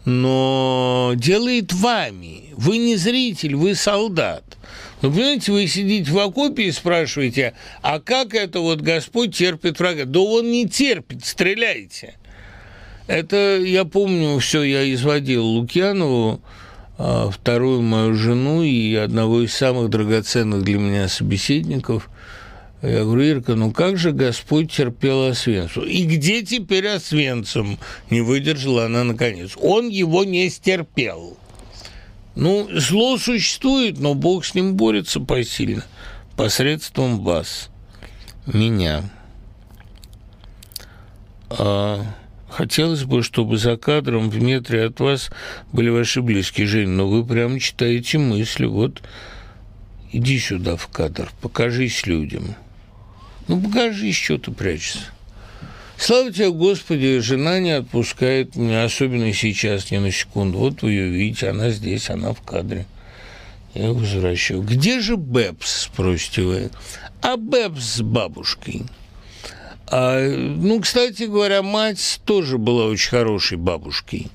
но делает вами. Вы не зритель, вы солдат. Ну, понимаете, вы сидите в окопе и спрашиваете, а как это вот Господь терпит врага? Да он не терпит, стреляйте. Это я помню, все я изводил Лукьянову, а, вторую мою жену и одного из самых драгоценных для меня собеседников. Я говорю, Ирка, ну как же Господь терпел Освенцу? И где теперь Освенцем? Не выдержала она наконец. Он его не стерпел. Ну, зло существует, но Бог с ним борется посильно, посредством вас, меня. А... Хотелось бы, чтобы за кадром в метре от вас были ваши близкие, Жень, но вы прямо читаете мысли. Вот иди сюда в кадр, покажись людям. Ну, покажись, что ты прячешься. Слава тебе, Господи, жена не отпускает меня, особенно сейчас, ни на секунду. Вот вы ее видите, она здесь, она в кадре. Я возвращаю. Где же Бэбс, спросите вы? А Бэбс с бабушкой – а, ну, кстати говоря, мать тоже была очень хорошей бабушкой.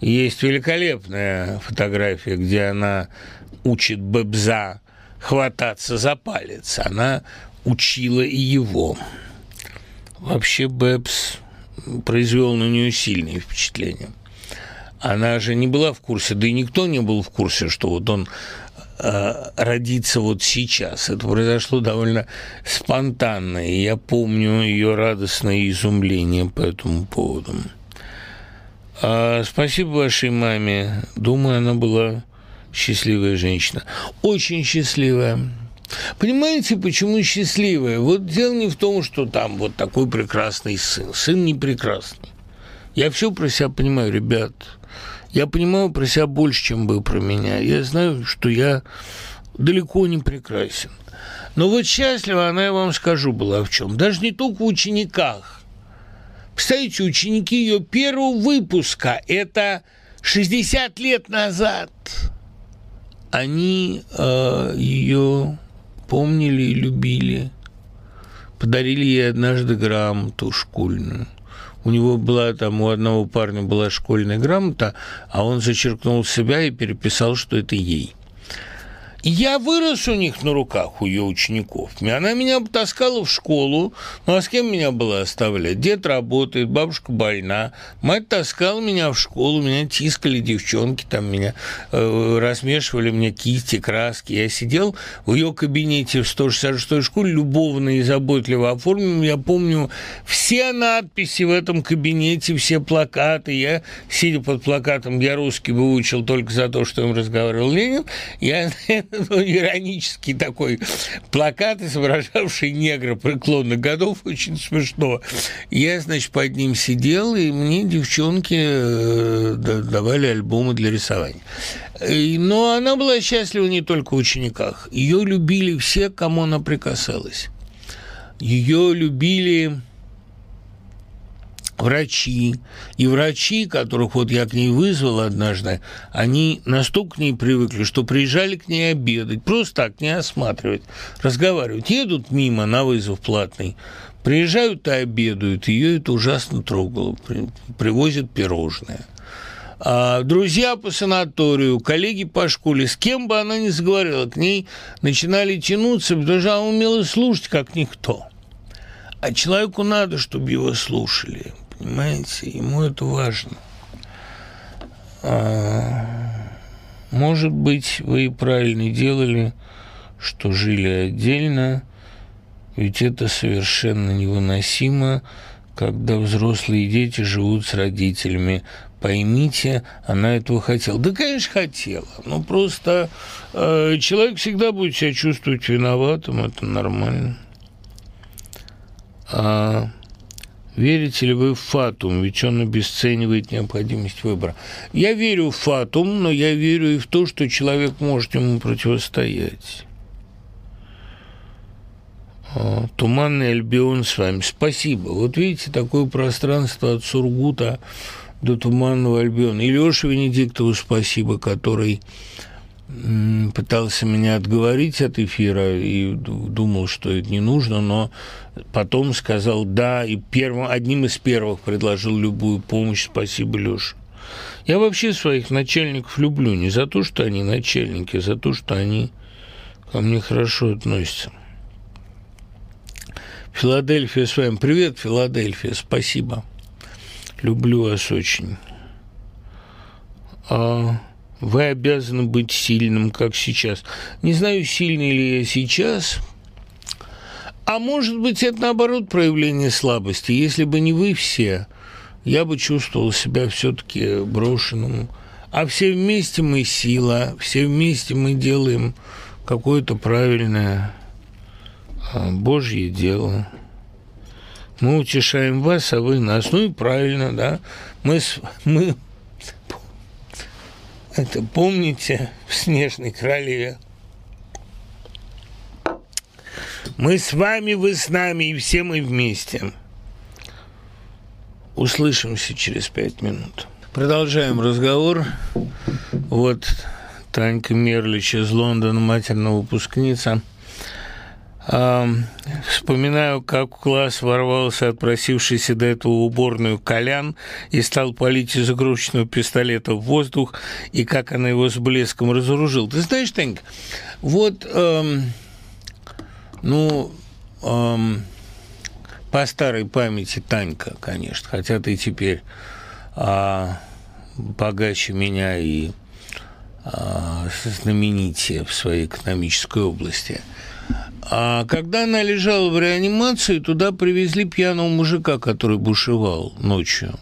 Есть великолепная фотография, где она учит Бэбза хвататься за палец. Она учила и его. Вообще Бэбс произвел на нее сильное впечатление. Она же не была в курсе, да и никто не был в курсе, что вот он Э, родиться вот сейчас. Это произошло довольно спонтанно, и я помню ее радостное изумление по этому поводу. А, спасибо вашей маме. Думаю, она была счастливая женщина. Очень счастливая. Понимаете, почему счастливая? Вот дело не в том, что там вот такой прекрасный сын. Сын не прекрасный. Я все про себя понимаю, ребят. Я понимаю про себя больше, чем вы про меня. Я знаю, что я далеко не прекрасен. Но вот счастлива она, я вам скажу, была в чем. Даже не только в учениках. Представляете, ученики ее первого выпуска, это 60 лет назад, они э, ее помнили и любили. подарили ей однажды грамоту школьную. У него была там, у одного парня была школьная грамота, а он зачеркнул себя и переписал, что это ей. Я вырос у них на руках, у ее учеников. Она меня таскала в школу. Ну, а с кем меня было оставлять? Дед работает, бабушка больна. Мать таскала меня в школу, меня тискали девчонки, там меня э, размешивали мне кисти, краски. Я сидел в ее кабинете в 166-й школе, любовно и заботливо оформлен. Я помню все надписи в этом кабинете, все плакаты. Я, сидя под плакатом, я русский выучил только за то, что им разговаривал Ленин. Я ну, иронический такой плакат, изображавший негра преклонных годов, очень смешно. Я, значит, под ним сидел, и мне девчонки э, давали альбомы для рисования. Но она была счастлива не только в учениках. Ее любили все, кому она прикасалась. Ее любили врачи. И врачи, которых вот я к ней вызвал однажды, они настолько к ней привыкли, что приезжали к ней обедать, просто так, не осматривать, разговаривать. Едут мимо на вызов платный, приезжают и обедают. Ее это ужасно трогало. Привозят пирожное. А друзья по санаторию, коллеги по школе, с кем бы она ни заговорила, к ней начинали тянуться, потому что она умела слушать, как никто. А человеку надо, чтобы его слушали. Понимаете, ему это важно. А, может быть, вы и правильно делали, что жили отдельно, ведь это совершенно невыносимо, когда взрослые дети живут с родителями. Поймите, она этого хотела. Да, конечно, хотела. Но просто э, человек всегда будет себя чувствовать виноватым, это нормально. А Верите ли вы в фатум? Ведь он обесценивает необходимость выбора. Я верю в фатум, но я верю и в то, что человек может ему противостоять. А, Туманный Альбион с вами. Спасибо. Вот видите, такое пространство от Сургута до Туманного Альбиона. И Лёше Венедиктову спасибо, который пытался меня отговорить от эфира и думал, что это не нужно, но потом сказал «да», и первым, одним из первых предложил любую помощь. Спасибо, Леша. Я вообще своих начальников люблю не за то, что они начальники, а за то, что они ко мне хорошо относятся. Филадельфия с вами. Привет, Филадельфия, спасибо. Люблю вас очень. А... Вы обязаны быть сильным, как сейчас. Не знаю, сильный ли я сейчас, а может быть, это наоборот проявление слабости. Если бы не вы все, я бы чувствовал себя все-таки брошенным. А все вместе мы сила, все вместе мы делаем какое-то правильное а, Божье дело. Мы утешаем вас, а вы нас. Ну и правильно, да. Мы, мы это помните в «Снежной королеве»? Мы с вами, вы с нами, и все мы вместе. Услышимся через пять минут. Продолжаем разговор. Вот Танька Мерлич из Лондона, матерная выпускница – Вспоминаю, как в класс ворвался отпросившийся до этого уборную Колян и стал палить из игрушечного пистолета в воздух, и как она его с блеском разоружила. Ты знаешь, Танька, вот, эм, ну, эм, по старой памяти Танька, конечно, хотя ты теперь а, богаче меня и а, знаменитее в своей экономической области – а когда она лежала в реанимации, туда привезли пьяного мужика, который бушевал ночью.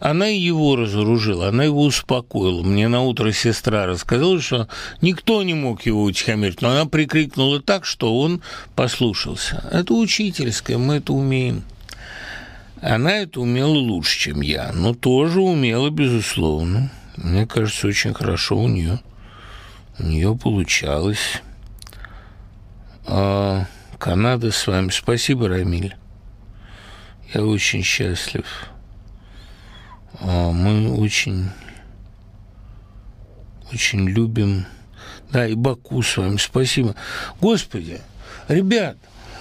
Она его разоружила, она его успокоила. Мне на утро сестра рассказала, что никто не мог его утихомирить, но она прикрикнула так, что он послушался. Это учительское, мы это умеем. Она это умела лучше, чем я, но тоже умела, безусловно. Мне кажется, очень хорошо у нее. У нее получалось. А, Канада с вами. Спасибо, Рамиль. Я очень счастлив. А, мы очень, очень любим. Да, и Баку с вами. Спасибо. Господи, ребят,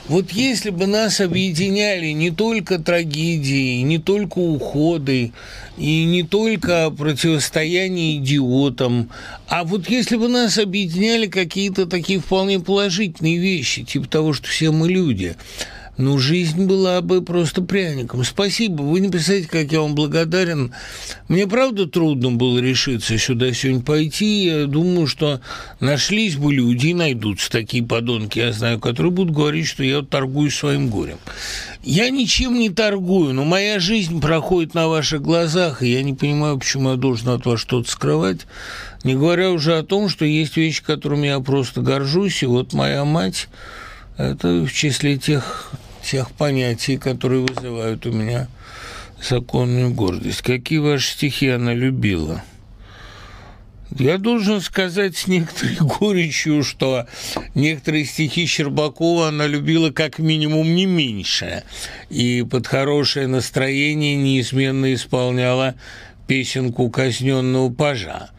Вот если бы нас объединяли не только трагедии, не только уходы, и не только противостояние идиотам, а вот если бы нас объединяли какие-то такие вполне положительные вещи, типа того, что все мы люди – ну, жизнь была бы просто пряником. Спасибо, вы не представляете, как я вам благодарен. Мне, правда, трудно было решиться сюда сегодня пойти. Я думаю, что нашлись бы люди, найдутся такие подонки, я знаю, которые будут говорить, что я торгую своим горем. Я ничем не торгую, но моя жизнь проходит на ваших глазах, и я не понимаю, почему я должен от вас что-то скрывать. Не говоря уже о том, что есть вещи, которыми я просто горжусь, и вот моя мать – это в числе тех тех понятий, которые вызывают у меня законную гордость. Какие ваши стихи она любила? Я должен сказать с некоторой горечью, что некоторые стихи Щербакова она любила как минимум не меньше, и под хорошее настроение неизменно исполняла песенку казненного пажа.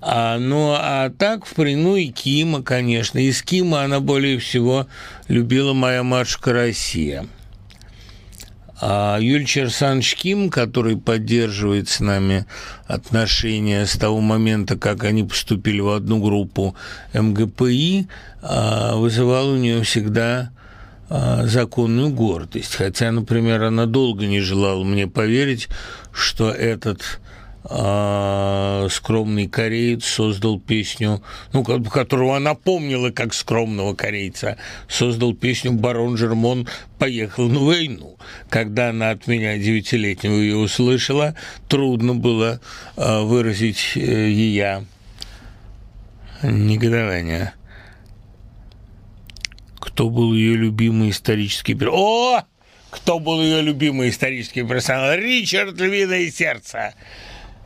А, ну, а так, в ну и Кима, конечно. Из Кима она более всего любила моя матушка Россия. А Юль Черсанович Ким, который поддерживает с нами отношения с того момента, как они поступили в одну группу МГПИ, а, вызывал у нее всегда а, законную гордость. Хотя, например, она долго не желала мне поверить, что этот а, скромный кореец создал песню, ну, которого она помнила как скромного корейца, создал песню «Барон Жермон поехал на войну». Когда она от меня девятилетнего ее услышала, трудно было а, выразить э, ее негодование. Кто был ее любимый исторический? О! Кто был ее любимый исторический персонаж? Ричард Львиное сердце.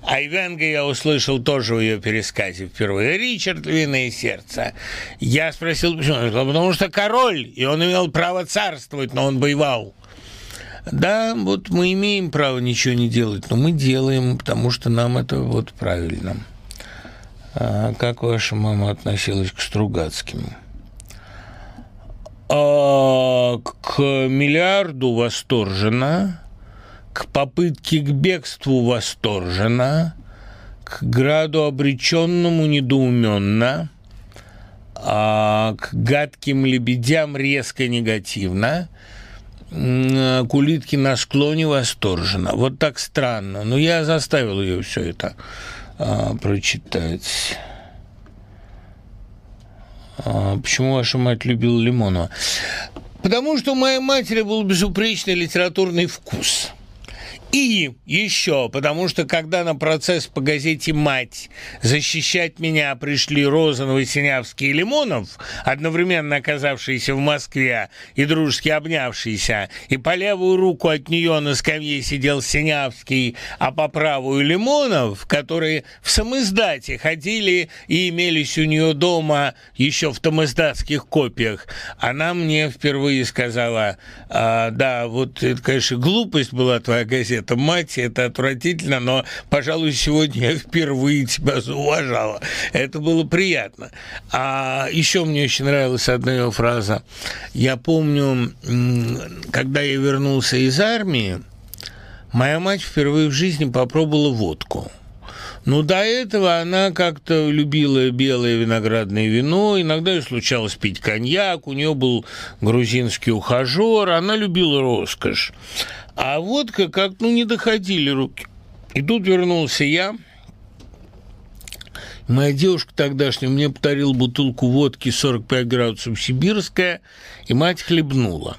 Айвенга я услышал тоже в ее пересказе впервые. Ричард «Львиное сердце». Я спросил, почему? Он сказал, потому что король, и он имел право царствовать, но он воевал. Да, вот мы имеем право ничего не делать, но мы делаем, потому что нам это вот правильно. А как ваша мама относилась к Стругацким? А, к миллиарду восторженно, к попытке к бегству восторженно, к граду обреченному недоуменно, а к гадким лебедям резко негативно, к улитке на склоне восторженно. Вот так странно. Но я заставил ее все это а, прочитать. А, почему ваша мать любила Лимонова? Потому что у моей матери был безупречный литературный вкус – и еще, потому что когда на процесс по газете «Мать» защищать меня пришли Розанов, Синявский и Лимонов, одновременно оказавшиеся в Москве и дружески обнявшиеся, и по левую руку от нее на скамье сидел Синявский, а по правую Лимонов, которые в самоиздате ходили и имелись у нее дома еще в тамоиздатских копиях, она мне впервые сказала, а, да, вот это, конечно, глупость была твоя газета, это мать, это отвратительно, но, пожалуй, сегодня я впервые тебя зауважала. Это было приятно. А еще мне очень нравилась одна ее фраза. Я помню, когда я вернулся из армии, моя мать впервые в жизни попробовала водку. Ну, до этого она как-то любила белое виноградное вино, иногда ей случалось пить коньяк, у нее был грузинский ухажер, она любила роскошь. А водка как, ну, не доходили руки. И тут вернулся я. Моя девушка тогдашняя мне подарила бутылку водки 45 градусов сибирская, и мать хлебнула.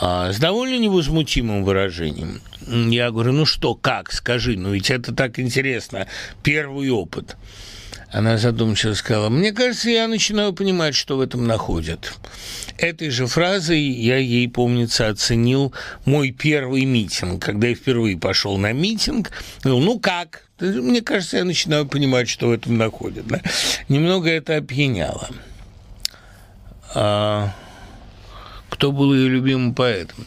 А, с довольно невозмутимым выражением. Я говорю, ну что, как, скажи, ну ведь это так интересно, первый опыт. Она задумчиво сказала, мне кажется, я начинаю понимать, что в этом находят. Этой же фразой я ей, помнится, оценил мой первый митинг. Когда я впервые пошел на митинг, говорил, ну как? Мне кажется, я начинаю понимать, что в этом находят. Да? Немного это опьяняло. А кто был ее любимым поэтом?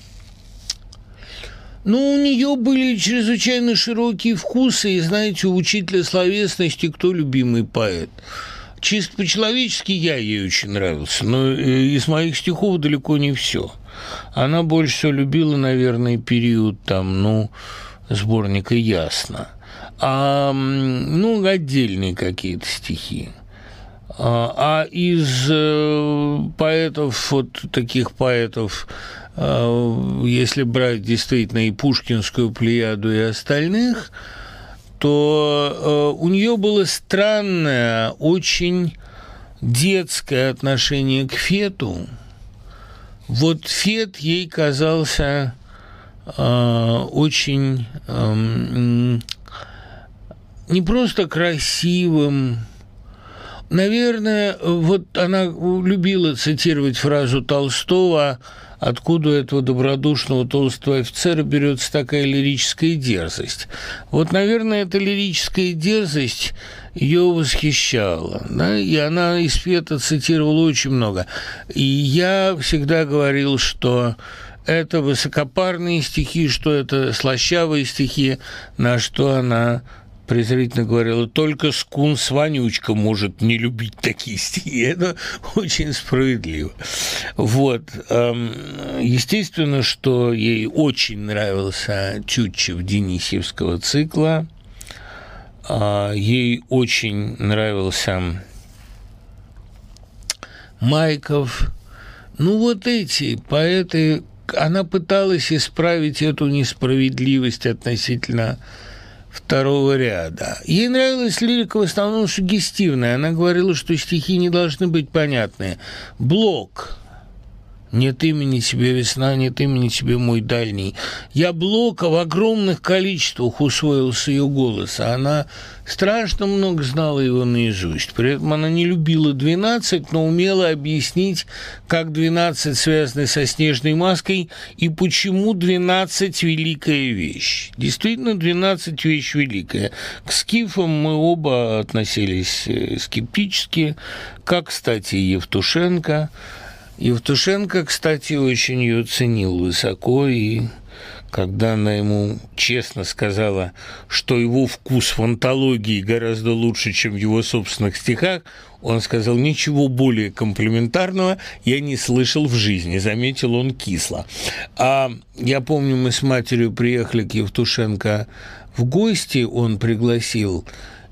Ну, у нее были чрезвычайно широкие вкусы, и, знаете, у учителя словесности кто любимый поэт? чисто по-человечески я ей очень нравился, но э, из моих стихов далеко не все. Она больше всего любила, наверное, период там, ну, сборника «Ясно». А, ну, отдельные какие-то стихи. А, а из э, поэтов, вот таких поэтов, если брать действительно и Пушкинскую плеяду, и остальных, то э, у нее было странное, очень детское отношение к Фету. Вот Фет ей казался очень эм, не просто красивым, Наверное, вот она любила цитировать фразу Толстого откуда у этого добродушного толстого офицера берется такая лирическая дерзость. Вот, наверное, эта лирическая дерзость ее восхищала, да, и она из Фета цитировала очень много. И я всегда говорил, что это высокопарные стихи, что это слащавые стихи, на что она презрительно говорила, только скунс Вонючка может не любить такие стихи. Это очень справедливо. Вот. Эм, естественно, что ей очень нравился Чутчев Денисевского цикла. А, ей очень нравился Майков. Ну, вот эти поэты, она пыталась исправить эту несправедливость относительно второго ряда. Ей нравилась лирика в основном сугестивная. Она говорила, что стихи не должны быть понятные. Блок нет имени тебе весна, нет имени тебе мой дальний. Я Блока в огромных количествах усвоил с ее голоса. Она страшно много знала его наизусть. При этом она не любила 12, но умела объяснить, как 12 связаны со снежной маской и почему 12 – великая вещь. Действительно, 12 – вещь великая. К скифам мы оба относились э, скептически, как, кстати, Евтушенко – Евтушенко, кстати, очень ее ценил высоко, и когда она ему честно сказала, что его вкус в антологии гораздо лучше, чем в его собственных стихах, он сказал, ничего более комплиментарного я не слышал в жизни, заметил он кисло. А я помню, мы с матерью приехали к Евтушенко в гости, он пригласил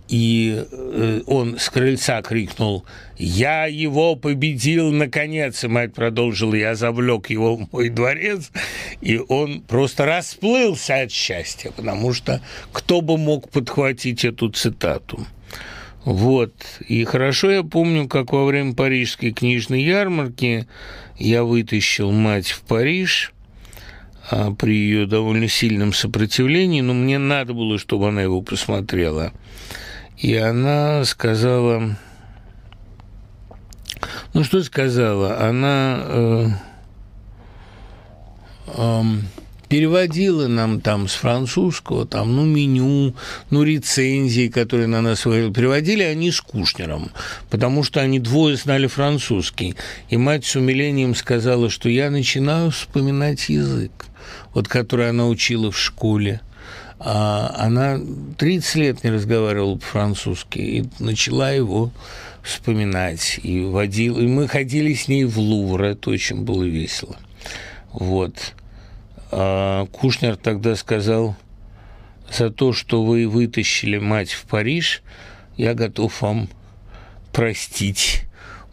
и э, он с крыльца крикнул «Я его победил, наконец!» И мать продолжила «Я завлек его в мой дворец», и он просто расплылся от счастья, потому что кто бы мог подхватить эту цитату. Вот. И хорошо я помню, как во время парижской книжной ярмарки я вытащил мать в Париж а, при ее довольно сильном сопротивлении, но мне надо было, чтобы она его посмотрела – и она сказала... Ну, что сказала? Она э, э, переводила нам там с французского, там, ну, меню, ну, рецензии, которые на нас. Переводили они с Кушнером, потому что они двое знали французский. И мать с умилением сказала, что я начинаю вспоминать язык, вот который она учила в школе. А она 30 лет не разговаривала по-французски и начала его вспоминать. И, водил, и мы ходили с ней в Лувр, это очень было весело. Вот. А Кушнер тогда сказал, за то, что вы вытащили мать в Париж, я готов вам простить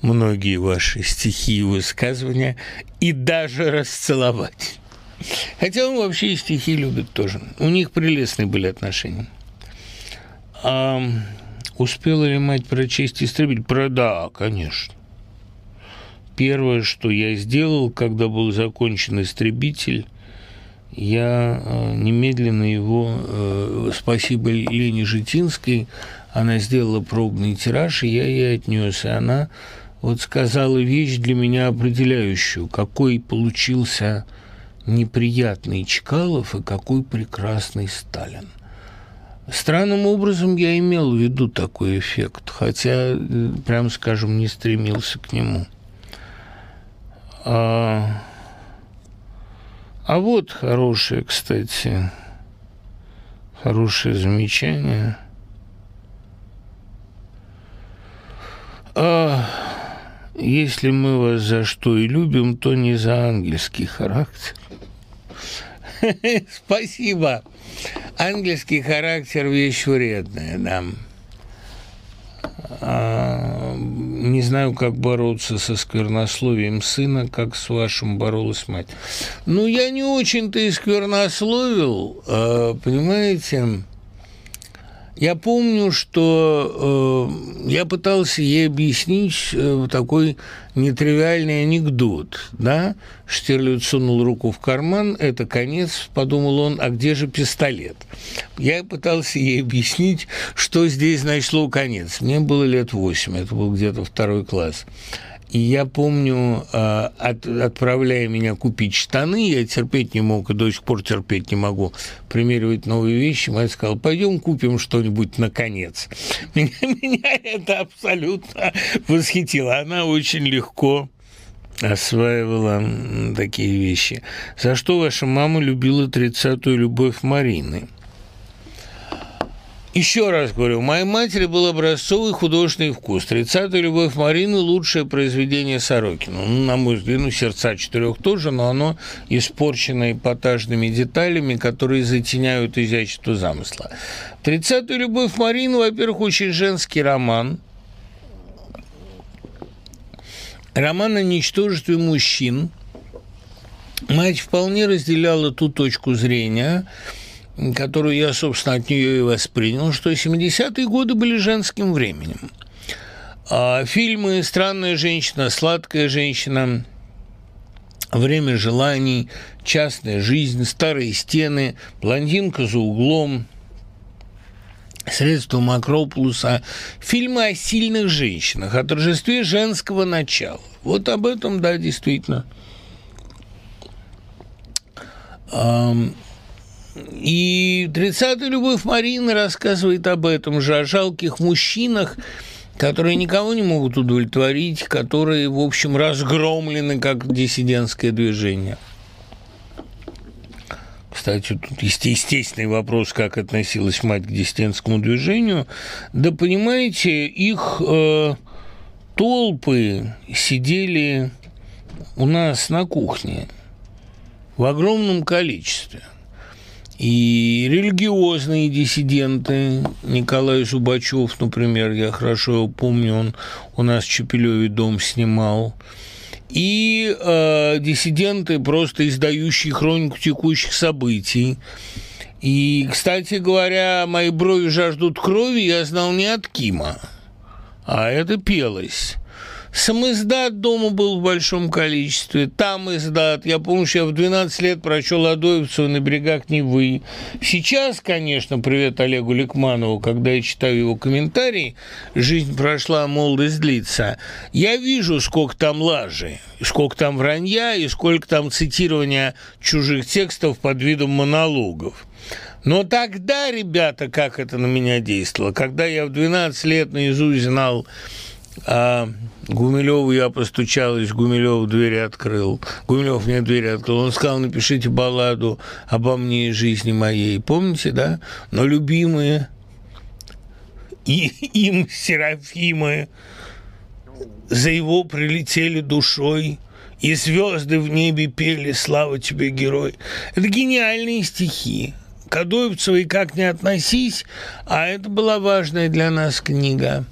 многие ваши стихи и высказывания и даже расцеловать. Хотя он вообще и стихи любит тоже. У них прелестные были отношения. А успела ли мать прочесть «Истребитель»? Про да, конечно. Первое, что я сделал, когда был закончен «Истребитель», я э, немедленно его, э, спасибо Лене Житинской, она сделала пробный тираж, и я ей отнес, и она вот сказала вещь для меня определяющую, какой получился неприятный Чкалов и какой прекрасный Сталин. Странным образом я имел в виду такой эффект, хотя, прям скажем, не стремился к нему. А, а вот хорошее, кстати, хорошее замечание. Если мы вас за что и любим, то не за ангельский характер. Спасибо. Ангельский характер – вещь вредная, да. Не знаю, как бороться со сквернословием сына, как с вашим боролась мать. Ну, я не очень-то и сквернословил, а, понимаете, я помню, что э, я пытался ей объяснить э, такой нетривиальный анекдот, да? Штирлиц сунул руку в карман, это конец, подумал он, а где же пистолет? Я пытался ей объяснить, что здесь значит слово конец. Мне было лет восемь, это был где-то второй класс. И я помню, а, от, отправляя меня купить штаны, я терпеть не мог и до сих пор терпеть не могу примеривать новые вещи. Мать сказала, пойдем купим что-нибудь наконец. Меня, меня это абсолютно восхитило. Она очень легко осваивала такие вещи. За что ваша мама любила тридцатую любовь Марины? Еще раз говорю, у моей матери был образцовый художественный вкус. «Тридцатая любовь Марины» – лучшее произведение Сорокина. Ну, на мой взгляд, ну, «Сердца четырех» тоже, но оно испорчено эпатажными деталями, которые затеняют изящество замысла. «Тридцатая любовь Марины», во-первых, очень женский роман. Роман о ничтожестве мужчин. Мать вполне разделяла ту точку зрения – которую я, собственно, от нее и воспринял, что 70-е годы были женским временем. А фильмы «Странная женщина», «Сладкая женщина», «Время желаний», «Частная жизнь», «Старые стены», «Блондинка за углом», «Средства Макрополуса», фильмы о сильных женщинах, о торжестве женского начала. Вот об этом, да, действительно. И «30-я любовь Марины» рассказывает об этом же, о жалких мужчинах, которые никого не могут удовлетворить, которые, в общем, разгромлены как диссидентское движение. Кстати, тут есть естественный вопрос, как относилась мать к диссидентскому движению. Да понимаете, их э, толпы сидели у нас на кухне в огромном количестве – и религиозные диссиденты, Николай Зубачев, например, я хорошо его помню, он у нас в Чепелеве дом снимал, и э, диссиденты, просто издающие хронику текущих событий. И, кстати говоря, мои брови жаждут крови я знал не от Кима, а это пелось. Сам дома был в большом количестве, там издат. Я помню, что я в 12 лет прочел Адоевцева на берегах Невы. Сейчас, конечно, привет Олегу Ликманову, когда я читаю его комментарии, жизнь прошла, молодость длится. Я вижу, сколько там лажи, сколько там вранья и сколько там цитирования чужих текстов под видом монологов. Но тогда, ребята, как это на меня действовало, когда я в 12 лет наизусть знал а Гумилеву я постучалась, Гумилев двери открыл. Гумилев мне двери открыл. Он сказал, напишите балладу обо мне и жизни моей. Помните, да? Но любимые и им Серафимы за его прилетели душой, и звезды в небе пели «Слава тебе, герой». Это гениальные стихи. К Адоевцевой как не относись, а это была важная для нас книга –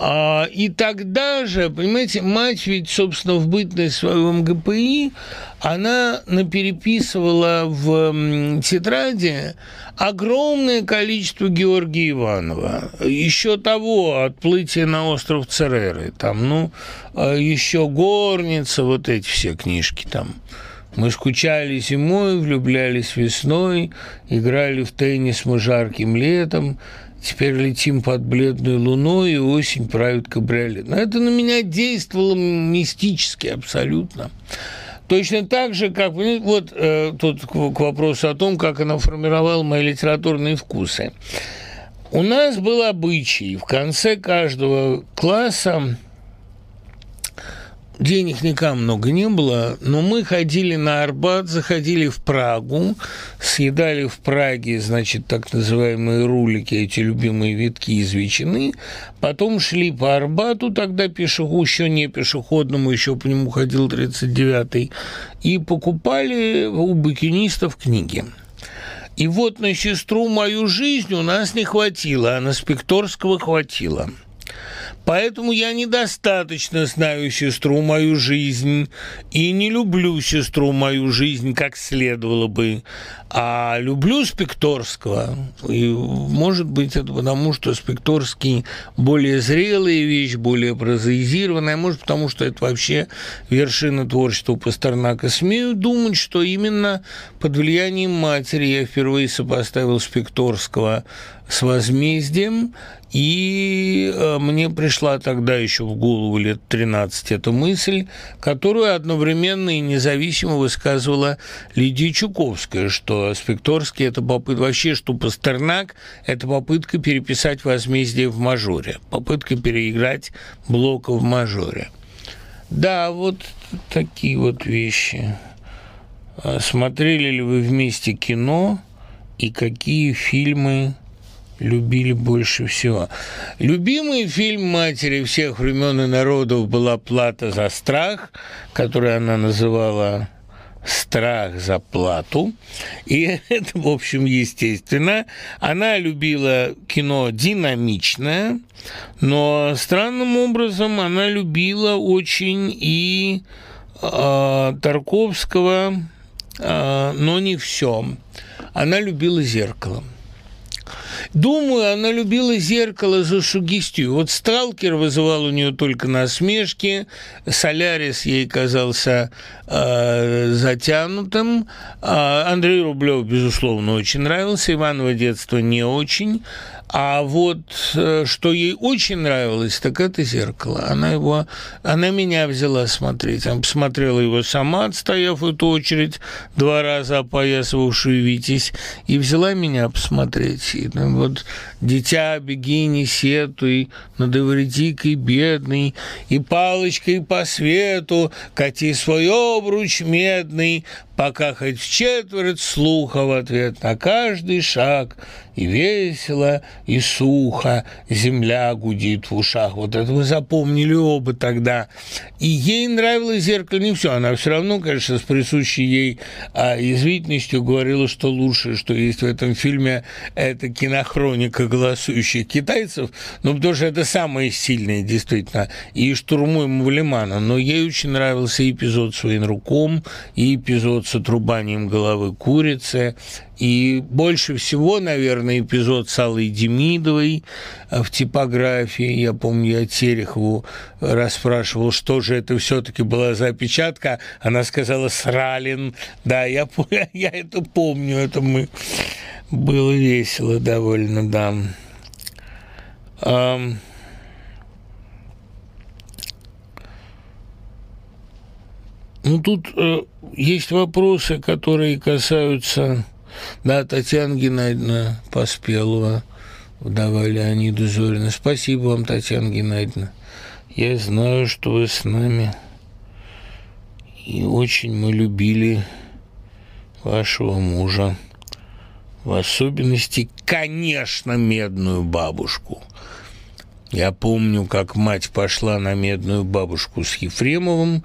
и тогда же, понимаете, мать ведь, собственно, в бытность своего МГПИ, она напереписывала в тетради огромное количество Георгия Иванова. Еще того, отплытие на остров Цереры, там, ну, а еще Горница, вот эти все книжки там. Мы скучали зимой, влюблялись весной, играли в теннис мы жарким летом, Теперь летим под бледной луной, и осень правит кабриолет. Но это на меня действовало мистически абсолютно. Точно так же, как вот э, тут к вопросу о том, как она формировала мои литературные вкусы. У нас был обычай в конце каждого класса денег никак много не было, но мы ходили на Арбат, заходили в Прагу, съедали в Праге, значит, так называемые рулики, эти любимые витки из ветчины, потом шли по Арбату, тогда пешеход, еще не пешеходному, еще по нему ходил 39-й, и покупали у букинистов книги. И вот на сестру мою жизнь у нас не хватило, а на Спекторского хватило – Поэтому я недостаточно знаю сестру мою жизнь и не люблю сестру мою жизнь, как следовало бы, а люблю Спекторского. И, может быть, это потому, что Спекторский более зрелая вещь, более прозаизированная, может, потому что это вообще вершина творчества Пастернака. Смею думать, что именно под влиянием матери я впервые сопоставил Спекторского с возмездием, и э, мне пришла тогда еще в голову лет 13 эта мысль, которую одновременно и независимо высказывала Лидия Чуковская, что Спекторский – это попытка, вообще, что Пастернак – это попытка переписать возмездие в мажоре, попытка переиграть Блока в мажоре. Да, вот такие вот вещи. А смотрели ли вы вместе кино и какие фильмы любили больше всего. Любимый фильм матери всех времен и народов была «Плата за страх», которую она называла страх за плату. И это, в общем, естественно. Она любила кино динамичное, но странным образом она любила очень и э, Тарковского, э, но не все. Она любила зеркало. Думаю, она любила зеркало за сугестию. Вот «Сталкер» вызывал у нее только насмешки, «Солярис» ей казался э, затянутым, э, Андрей Рублев, безусловно, очень нравился, Иваново детство не очень, а вот э, что ей очень нравилось, так это зеркало. Она его, она меня взяла смотреть. Она посмотрела его сама, отстояв эту очередь, два раза опоясывавшую Витязь, и взяла меня посмотреть. И, ну, вот «Дитя, беги, не сетуй, над Эвредикой бедный, и палочкой по свету кати свой обруч медный, пока хоть в четверть слуха в ответ на каждый шаг, и весело, и сухо земля гудит в ушах. Вот это мы запомнили оба тогда. И ей нравилось зеркало не все. Она все равно, конечно, с присущей ей а, язвительностью говорила, что лучшее, что есть в этом фильме, это кинохроника голосующих китайцев, ну, потому что это самое сильное, действительно, и штурмуем Мавлемана. Но ей очень нравился эпизод с военруком, и эпизод с отрубанием головы курицы, и больше всего, наверное, эпизод с Аллой Демидовой э, в типографии. Я помню, я Терехову расспрашивал, что же это все-таки была за опечатка. Она сказала «Сралин». Да, я, я это помню, это мы... Было весело довольно, да. Ну, тут э, есть вопросы, которые касаются да, Татьяна Геннадьевна Поспелова, вдова Леонида Зорина. Спасибо вам, Татьяна Геннадьевна. Я знаю, что вы с нами. И очень мы любили вашего мужа. В особенности, конечно, медную бабушку. Я помню, как мать пошла на медную бабушку с Ефремовым,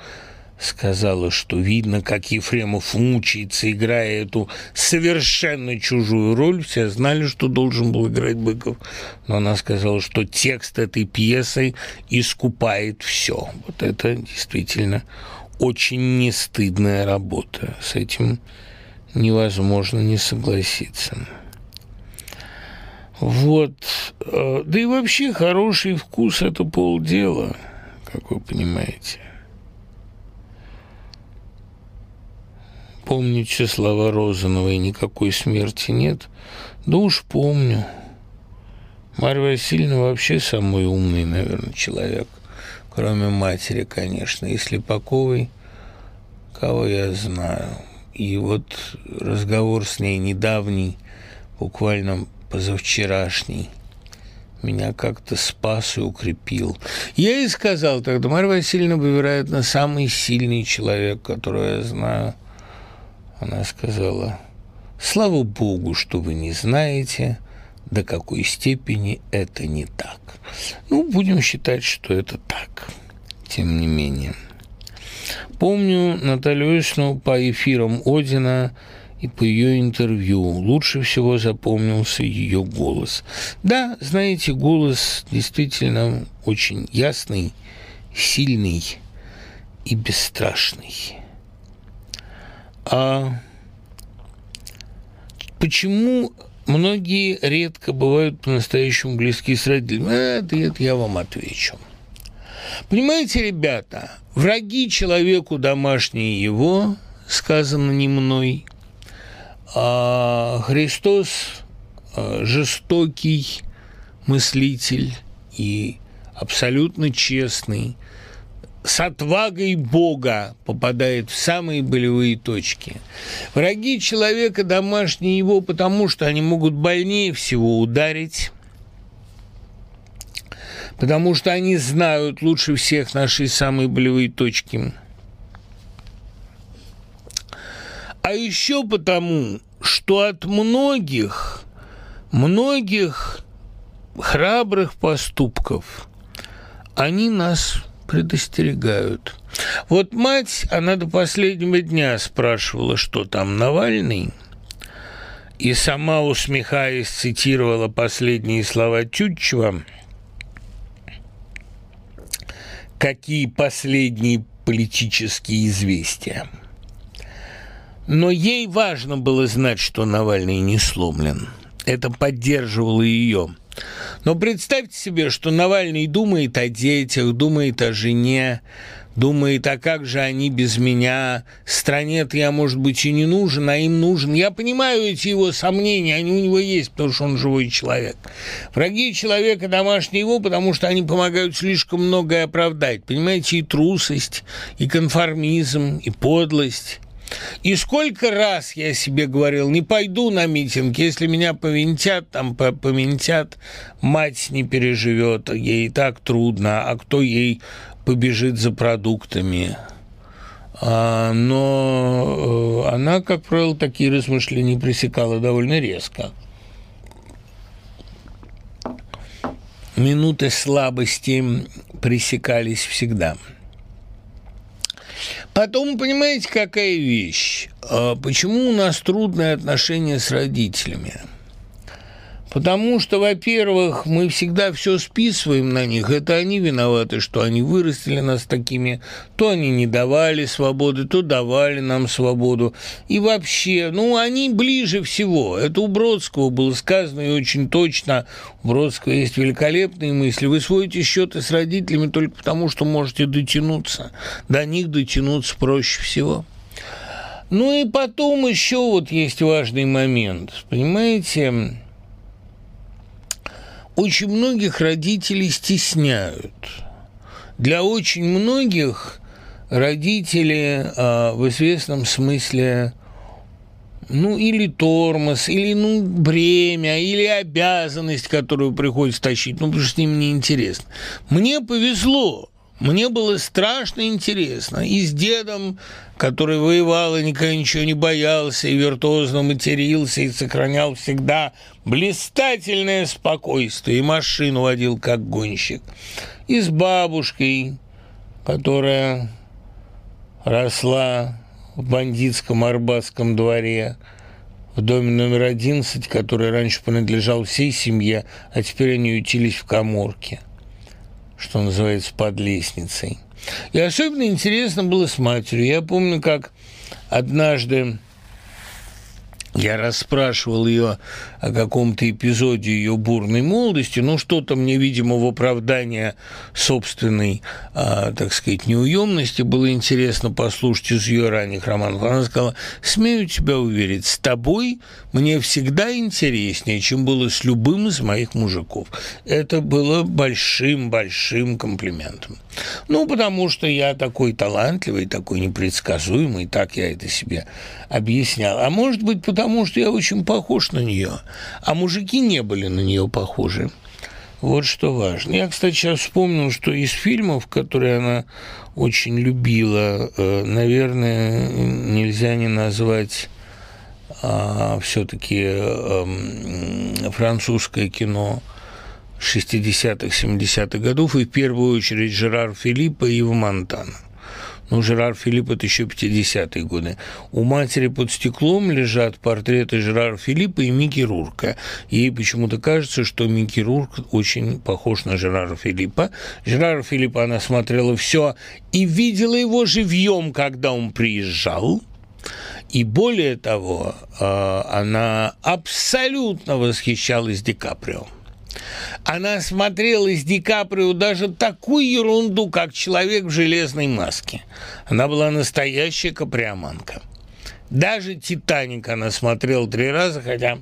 сказала, что видно, как Ефремов мучается, играя эту совершенно чужую роль. Все знали, что должен был играть Быков, но она сказала, что текст этой пьесы искупает все. Вот это действительно очень нестыдная работа. С этим невозможно не согласиться. Вот. Э, да и вообще хороший вкус – это полдела, как вы понимаете. Помните слова Розановой «Никакой смерти нет»? Да уж помню. Марья Васильевна вообще самый умный, наверное, человек. Кроме матери, конечно. И Слепаковой, кого я знаю. И вот разговор с ней недавний, буквально позавчерашний, меня как-то спас и укрепил. Я и сказал тогда, Марья Васильевна, вы, вероятно, самый сильный человек, которого я знаю. Она сказала, слава богу, что вы не знаете, до какой степени это не так. Ну, будем считать, что это так, тем не менее. Помню Наталью Ильичну по эфирам Одина и по ее интервью. Лучше всего запомнился ее голос. Да, знаете, голос действительно очень ясный, сильный и бесстрашный. А почему многие редко бывают по-настоящему близки с родителями? Это, это я вам отвечу. Понимаете, ребята, враги человеку домашние его, сказано не мной, а Христос а, жестокий мыслитель и абсолютно честный, с отвагой Бога попадает в самые болевые точки. Враги человека домашние его, потому что они могут больнее всего ударить, потому что они знают лучше всех наши самые болевые точки. А еще потому, что от многих, многих храбрых поступков они нас предостерегают. Вот мать, она до последнего дня спрашивала, что там Навальный, и сама, усмехаясь, цитировала последние слова Тютчева – какие последние политические известия. Но ей важно было знать, что Навальный не сломлен. Это поддерживало ее. Но представьте себе, что Навальный думает о детях, думает о жене, думает, а как же они без меня? Стране-то я, может быть, и не нужен, а им нужен. Я понимаю эти его сомнения, они у него есть, потому что он живой человек. Враги человека домашние его, потому что они помогают слишком многое оправдать. Понимаете, и трусость, и конформизм, и подлость. И сколько раз я себе говорил, не пойду на митинг, если меня повинтят, там повинтят, мать не переживет, ей так трудно, а кто ей побежит за продуктами. А, но э, она, как правило, такие размышления пресекала довольно резко. Минуты слабости пресекались всегда. Потом, понимаете, какая вещь? А, почему у нас трудные отношения с родителями? Потому что, во-первых, мы всегда все списываем на них. Это они виноваты, что они вырастили нас такими. То они не давали свободы, то давали нам свободу. И вообще, ну, они ближе всего. Это у Бродского было сказано и очень точно. У Бродского есть великолепные мысли. Вы сводите счеты с родителями только потому, что можете дотянуться. До них дотянуться проще всего. Ну и потом еще вот есть важный момент. Понимаете, очень многих родителей стесняют. Для очень многих родители э, в известном смысле ну, или тормоз, или, ну, бремя, или обязанность, которую приходится тащить, ну, потому что с ним неинтересно. Мне повезло. Мне было страшно интересно. И с дедом, который воевал и никогда ничего не боялся, и виртуозно матерился, и сохранял всегда блистательное спокойствие, и машину водил как гонщик. И с бабушкой, которая росла в бандитском арбатском дворе, в доме номер 11, который раньше принадлежал всей семье, а теперь они ютились в коморке – что называется, под лестницей. И особенно интересно было с матерью. Я помню, как однажды я расспрашивал ее о каком-то эпизоде ее бурной молодости, ну, что-то мне, видимо, в оправдание собственной, а, так сказать, неуемности было интересно послушать из ее ранних романов. Она сказала, смею тебя уверить, с тобой мне всегда интереснее, чем было с любым из моих мужиков. Это было большим-большим комплиментом. Ну, потому что я такой талантливый, такой непредсказуемый, так я это себе объяснял. А может быть, потому что я очень похож на нее, а мужики не были на нее похожи. Вот что важно. Я, кстати, сейчас вспомнил, что из фильмов, которые она очень любила, э, наверное, нельзя не назвать а, все-таки а, эм, французское кино 60-х, 70-х годов, и в первую очередь Жерар Филиппа и Ива Монтана. Ну, Жерар Филипп – это еще 50-е годы. У матери под стеклом лежат портреты Жерара Филиппа и Микки Рурка. Ей почему-то кажется, что Микки Рурк очень похож на Жерара Филиппа. Жерара Филиппа она смотрела все и видела его живьем, когда он приезжал. И более того, э, она абсолютно восхищалась Ди Каприо. Она смотрела из Ди Каприо даже такую ерунду, как человек в железной маске. Она была настоящая каприоманка. Даже «Титаник» она смотрела три раза, хотя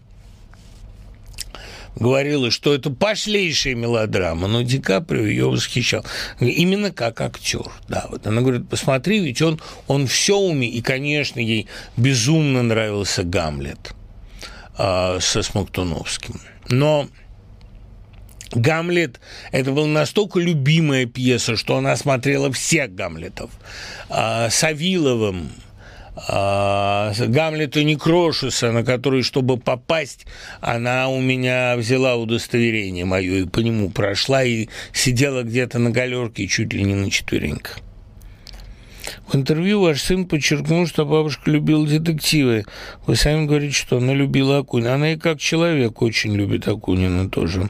говорила, что это пошлейшая мелодрама, но Ди Каприо ее восхищал. Именно как актер. Да, вот она говорит, посмотри, ведь он, он все умеет. И, конечно, ей безумно нравился Гамлет э, со Смоктуновским. Но Гамлет – это была настолько любимая пьеса, что она смотрела всех Гамлетов. А, Савиловым, а, Гамлета Некрошуса, на который, чтобы попасть, она у меня взяла удостоверение мое и по нему прошла и сидела где-то на галерке чуть ли не на четвереньках. В интервью ваш сын подчеркнул, что бабушка любила детективы. Вы сами говорите, что она любила Акунина. Она и как человек очень любит Акунина тоже.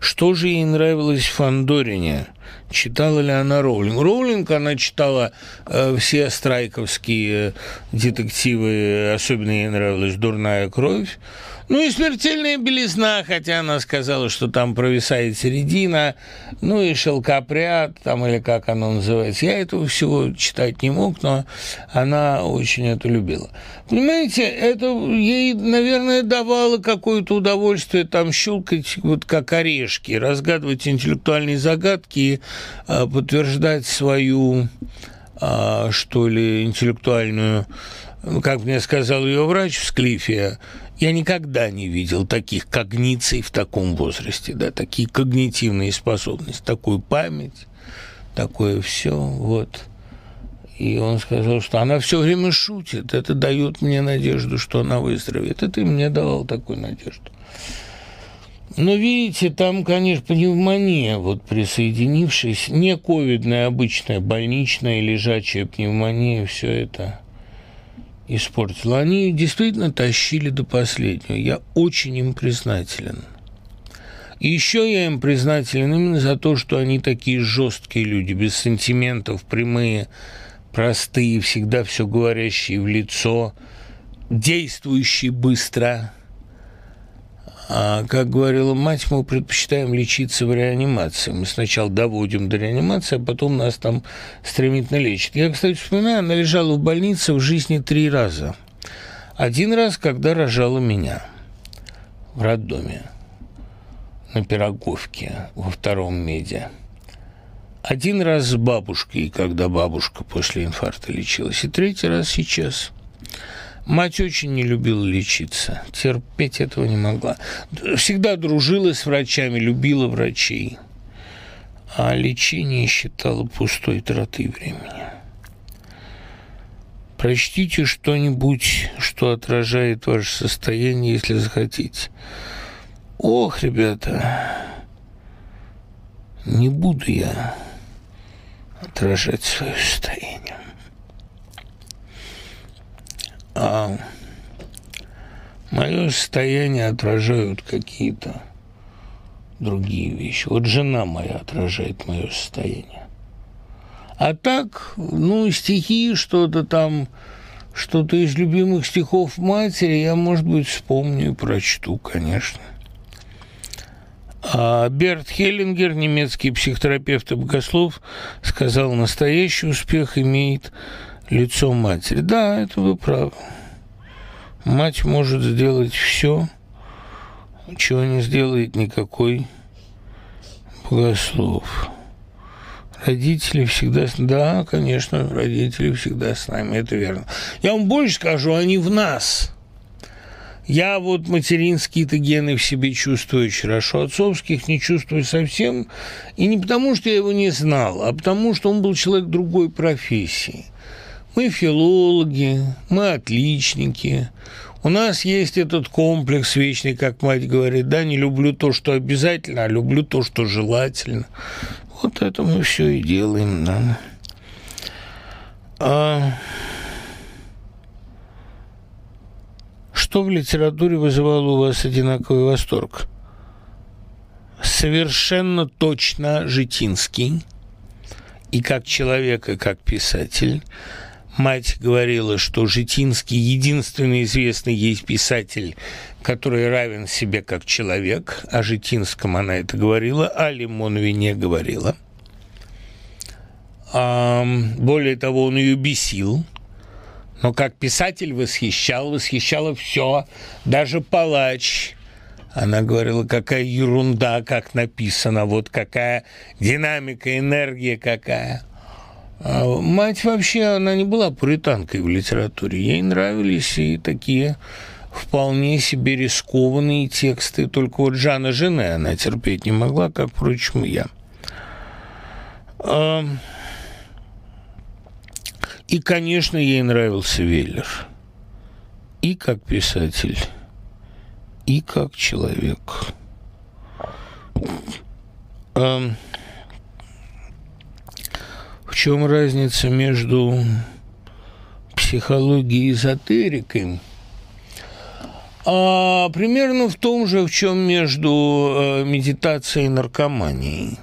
Что же ей нравилось в Фандорине? Читала ли она Роулинг? Роулинг она читала э, все страйковские детективы, особенно ей нравилась «Дурная кровь». Ну и смертельная белизна, хотя она сказала, что там провисает середина, ну и шелкопряд, там или как оно называется. Я этого всего читать не мог, но она очень это любила. Понимаете, это ей, наверное, давало какое-то удовольствие там щелкать вот как орешки, разгадывать интеллектуальные загадки а, подтверждать свою, а, что ли, интеллектуальную ну, как мне сказал ее врач в Склифе, я никогда не видел таких когниций в таком возрасте, да, такие когнитивные способности, такую память, такое все, вот. И он сказал, что она все время шутит, это дает мне надежду, что она выздоровеет. Это ты мне давал такую надежду. Но видите, там, конечно, пневмония, вот присоединившись, не ковидная, обычная, больничная, лежачая пневмония, все это испортила. Они действительно тащили до последнего. Я очень им признателен. И еще я им признателен именно за то, что они такие жесткие люди, без сантиментов, прямые, простые, всегда все говорящие в лицо, действующие быстро – как говорила мать, мы предпочитаем лечиться в реанимации. Мы сначала доводим до реанимации, а потом нас там стремительно лечат. Я, кстати, вспоминаю, она лежала в больнице в жизни три раза. Один раз, когда рожала меня в роддоме на Пироговке во втором меде. Один раз с бабушкой, когда бабушка после инфаркта лечилась. И третий раз сейчас – Мать очень не любила лечиться, терпеть этого не могла. Всегда дружила с врачами, любила врачей. А лечение считала пустой тратой времени. Прочтите что-нибудь, что отражает ваше состояние, если захотите. Ох, ребята, не буду я отражать свое состояние а мое состояние отражают какие-то другие вещи. Вот жена моя отражает мое состояние. А так, ну, стихи, что-то там, что-то из любимых стихов матери, я, может быть, вспомню и прочту, конечно. А Берт Хеллингер, немецкий психотерапевт и богослов, сказал, настоящий успех имеет лицо матери. Да, это вы правы. Мать может сделать все, чего не сделает никакой богослов. Родители всегда... Да, конечно, родители всегда с нами, это верно. Я вам больше скажу, они в нас. Я вот материнские-то гены в себе чувствую очень хорошо, отцовских не чувствую совсем. И не потому, что я его не знал, а потому, что он был человек другой профессии. Мы филологи, мы отличники. У нас есть этот комплекс вечный, как мать говорит, да, не люблю то, что обязательно, а люблю то, что желательно. Вот это мы все и делаем, да. А... Что в литературе вызывало у вас одинаковый восторг? Совершенно точно Житинский. И как человек, и как писатель. Мать говорила, что Житинский единственный известный ей писатель, который равен себе как человек. О Житинском она это говорила, а Лимонове не говорила. Более того, он ее бесил – но как писатель восхищал, восхищало все, даже палач. Она говорила, какая ерунда, как написано, вот какая динамика, энергия какая. А мать вообще, она не была пуританкой в литературе. Ей нравились и такие вполне себе рискованные тексты. Только вот Жанна жены она терпеть не могла, как, впрочем, я. И, конечно, ей нравился Веллер. И как писатель, и как человек. Чем разница между психологией и эзотерикой? А, примерно в том же, в чем между э, медитацией и наркоманией.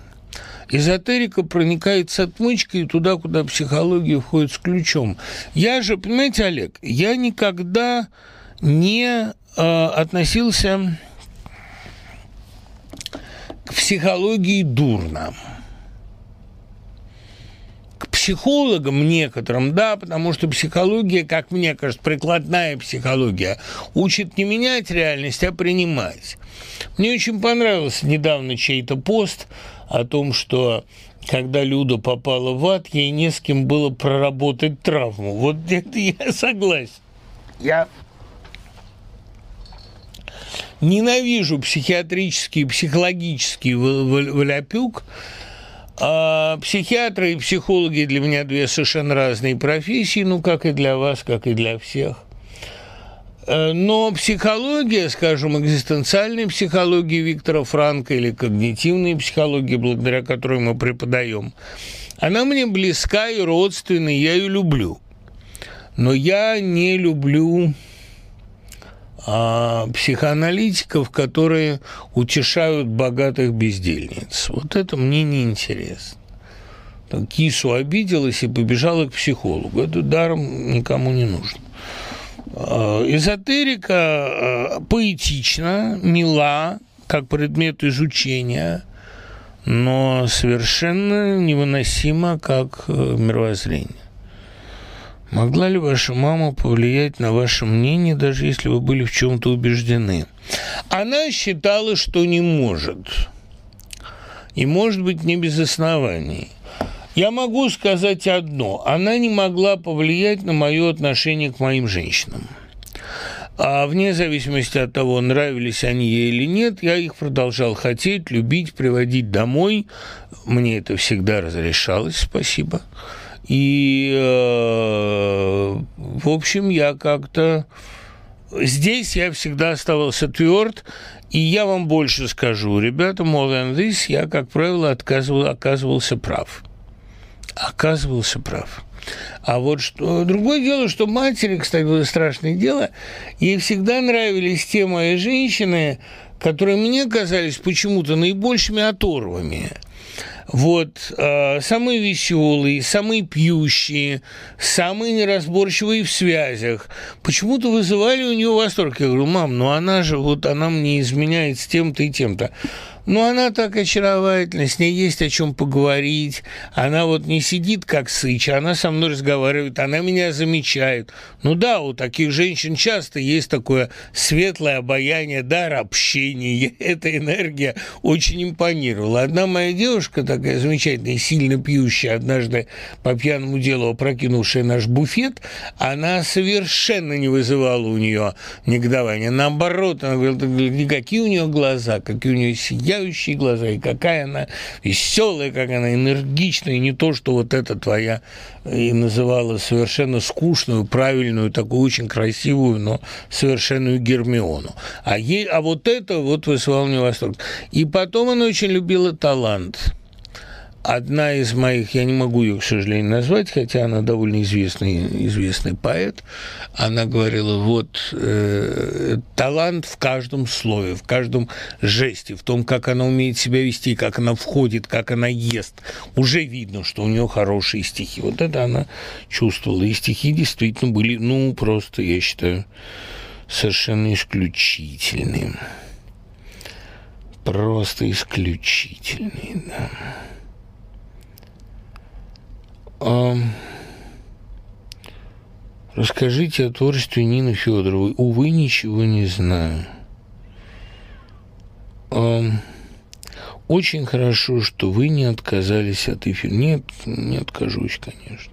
Эзотерика проникает с отмычкой туда, куда психология входит с ключом. Я же, понимаете, Олег, я никогда не э, относился к психологии дурно. Психологам некоторым, да, потому что психология, как мне кажется, прикладная психология, учит не менять реальность, а принимать. Мне очень понравился недавно чей-то пост – о том, что когда Люда попала в ад, ей не с кем было проработать травму. Вот это я согласен. Я ненавижу психиатрический, психологический валяпюк, а психиатры и психологи для меня две совершенно разные профессии, ну, как и для вас, как и для всех. Э, но психология, скажем, экзистенциальная психология Виктора Франка или когнитивная психология, благодаря которой мы преподаем, она мне близка и родственна, я ее люблю. Но я не люблю а, психоаналитиков, которые утешают богатых бездельниц. Вот это мне не интересно. кису обиделась и побежала к психологу. Это даром никому не нужно. Э, эзотерика э, поэтична, мила, как предмет изучения, но совершенно невыносима как э, мировоззрение. Могла ли ваша мама повлиять на ваше мнение, даже если вы были в чем-то убеждены? Она считала, что не может. И, может быть, не без оснований – я могу сказать одно. Она не могла повлиять на мое отношение к моим женщинам. А вне зависимости от того, нравились они ей или нет, я их продолжал хотеть, любить, приводить домой. Мне это всегда разрешалось, спасибо. И, э, в общем, я как-то... Здесь я всегда оставался тверд, и я вам больше скажу, ребята, more than this, я, как правило, отказывал, оказывался прав оказывался прав. А вот что... Другое дело, что матери, кстати, было страшное дело, ей всегда нравились те мои женщины, которые мне казались почему-то наибольшими оторвами. Вот, э, самые веселые, самые пьющие, самые неразборчивые в связях. Почему-то вызывали у нее восторг. Я говорю, мам, ну она же, вот она мне изменяет с тем-то и тем-то. Ну, она так очаровательна, с ней есть о чем поговорить. Она вот не сидит как сыч, она со мной разговаривает, она меня замечает. Ну да, у таких женщин часто есть такое светлое обаяние, дар общения. Эта энергия очень импонировала. Одна моя девушка, такая замечательная, сильно пьющая, однажды по пьяному делу опрокинувшая наш буфет, она совершенно не вызывала у нее негодования. Наоборот, она говорила, какие у нее глаза, какие у нее сияющие глаза, и какая она веселая, как она энергичная, и не то, что вот эта твоя и называла совершенно скучную, правильную, такую очень красивую, но совершенную Гермиону. А, ей, а вот это вот вызывало мне восторг. И потом она очень любила талант одна из моих, я не могу ее, к сожалению, назвать, хотя она довольно известный, известный поэт, она говорила, вот э, талант в каждом слове, в каждом жесте, в том, как она умеет себя вести, как она входит, как она ест. Уже видно, что у нее хорошие стихи. Вот это она чувствовала. И стихи действительно были, ну, просто, я считаю, совершенно исключительные. Просто исключительные, да. Расскажите о творчестве Нины Федоровой. Увы, ничего не знаю. Очень хорошо, что вы не отказались от эфира. Нет, не откажусь, конечно.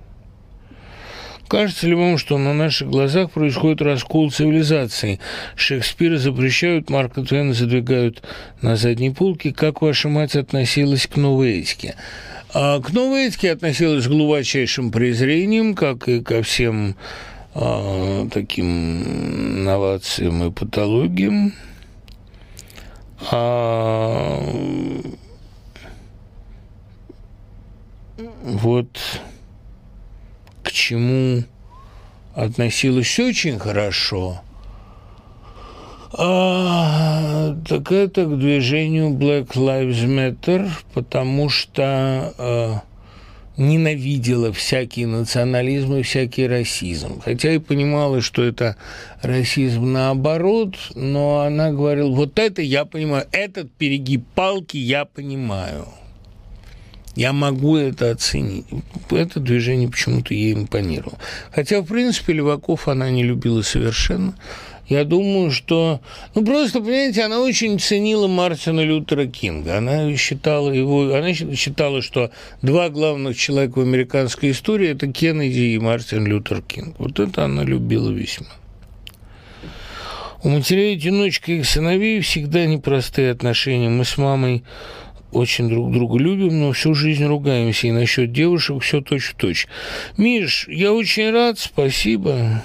Кажется ли вам, что на наших глазах происходит раскол цивилизации? Шекспира запрещают, Марка Твена задвигают на задней полке. Как ваша мать относилась к новой этике? А к новой этике относилась с глубочайшим презрением, как и ко всем а, таким новациям и патологиям. А, вот к чему относилась очень хорошо – а, так это к движению Black Lives Matter, потому что а, ненавидела всякий национализм и всякий расизм. Хотя и понимала, что это расизм наоборот, но она говорила, вот это я понимаю, этот перегиб палки я понимаю. Я могу это оценить. Это движение почему-то ей импонировало. Хотя, в принципе, Леваков она не любила совершенно. Я думаю, что... Ну, просто, понимаете, она очень ценила Мартина Лютера Кинга. Она считала его... Она считала, что два главных человека в американской истории – это Кеннеди и Мартин Лютер Кинг. Вот это она любила весьма. У матерей-одиночек и их сыновей всегда непростые отношения. Мы с мамой очень друг друга любим, но всю жизнь ругаемся. И насчет девушек все точь-в-точь. Миш, я очень рад, спасибо.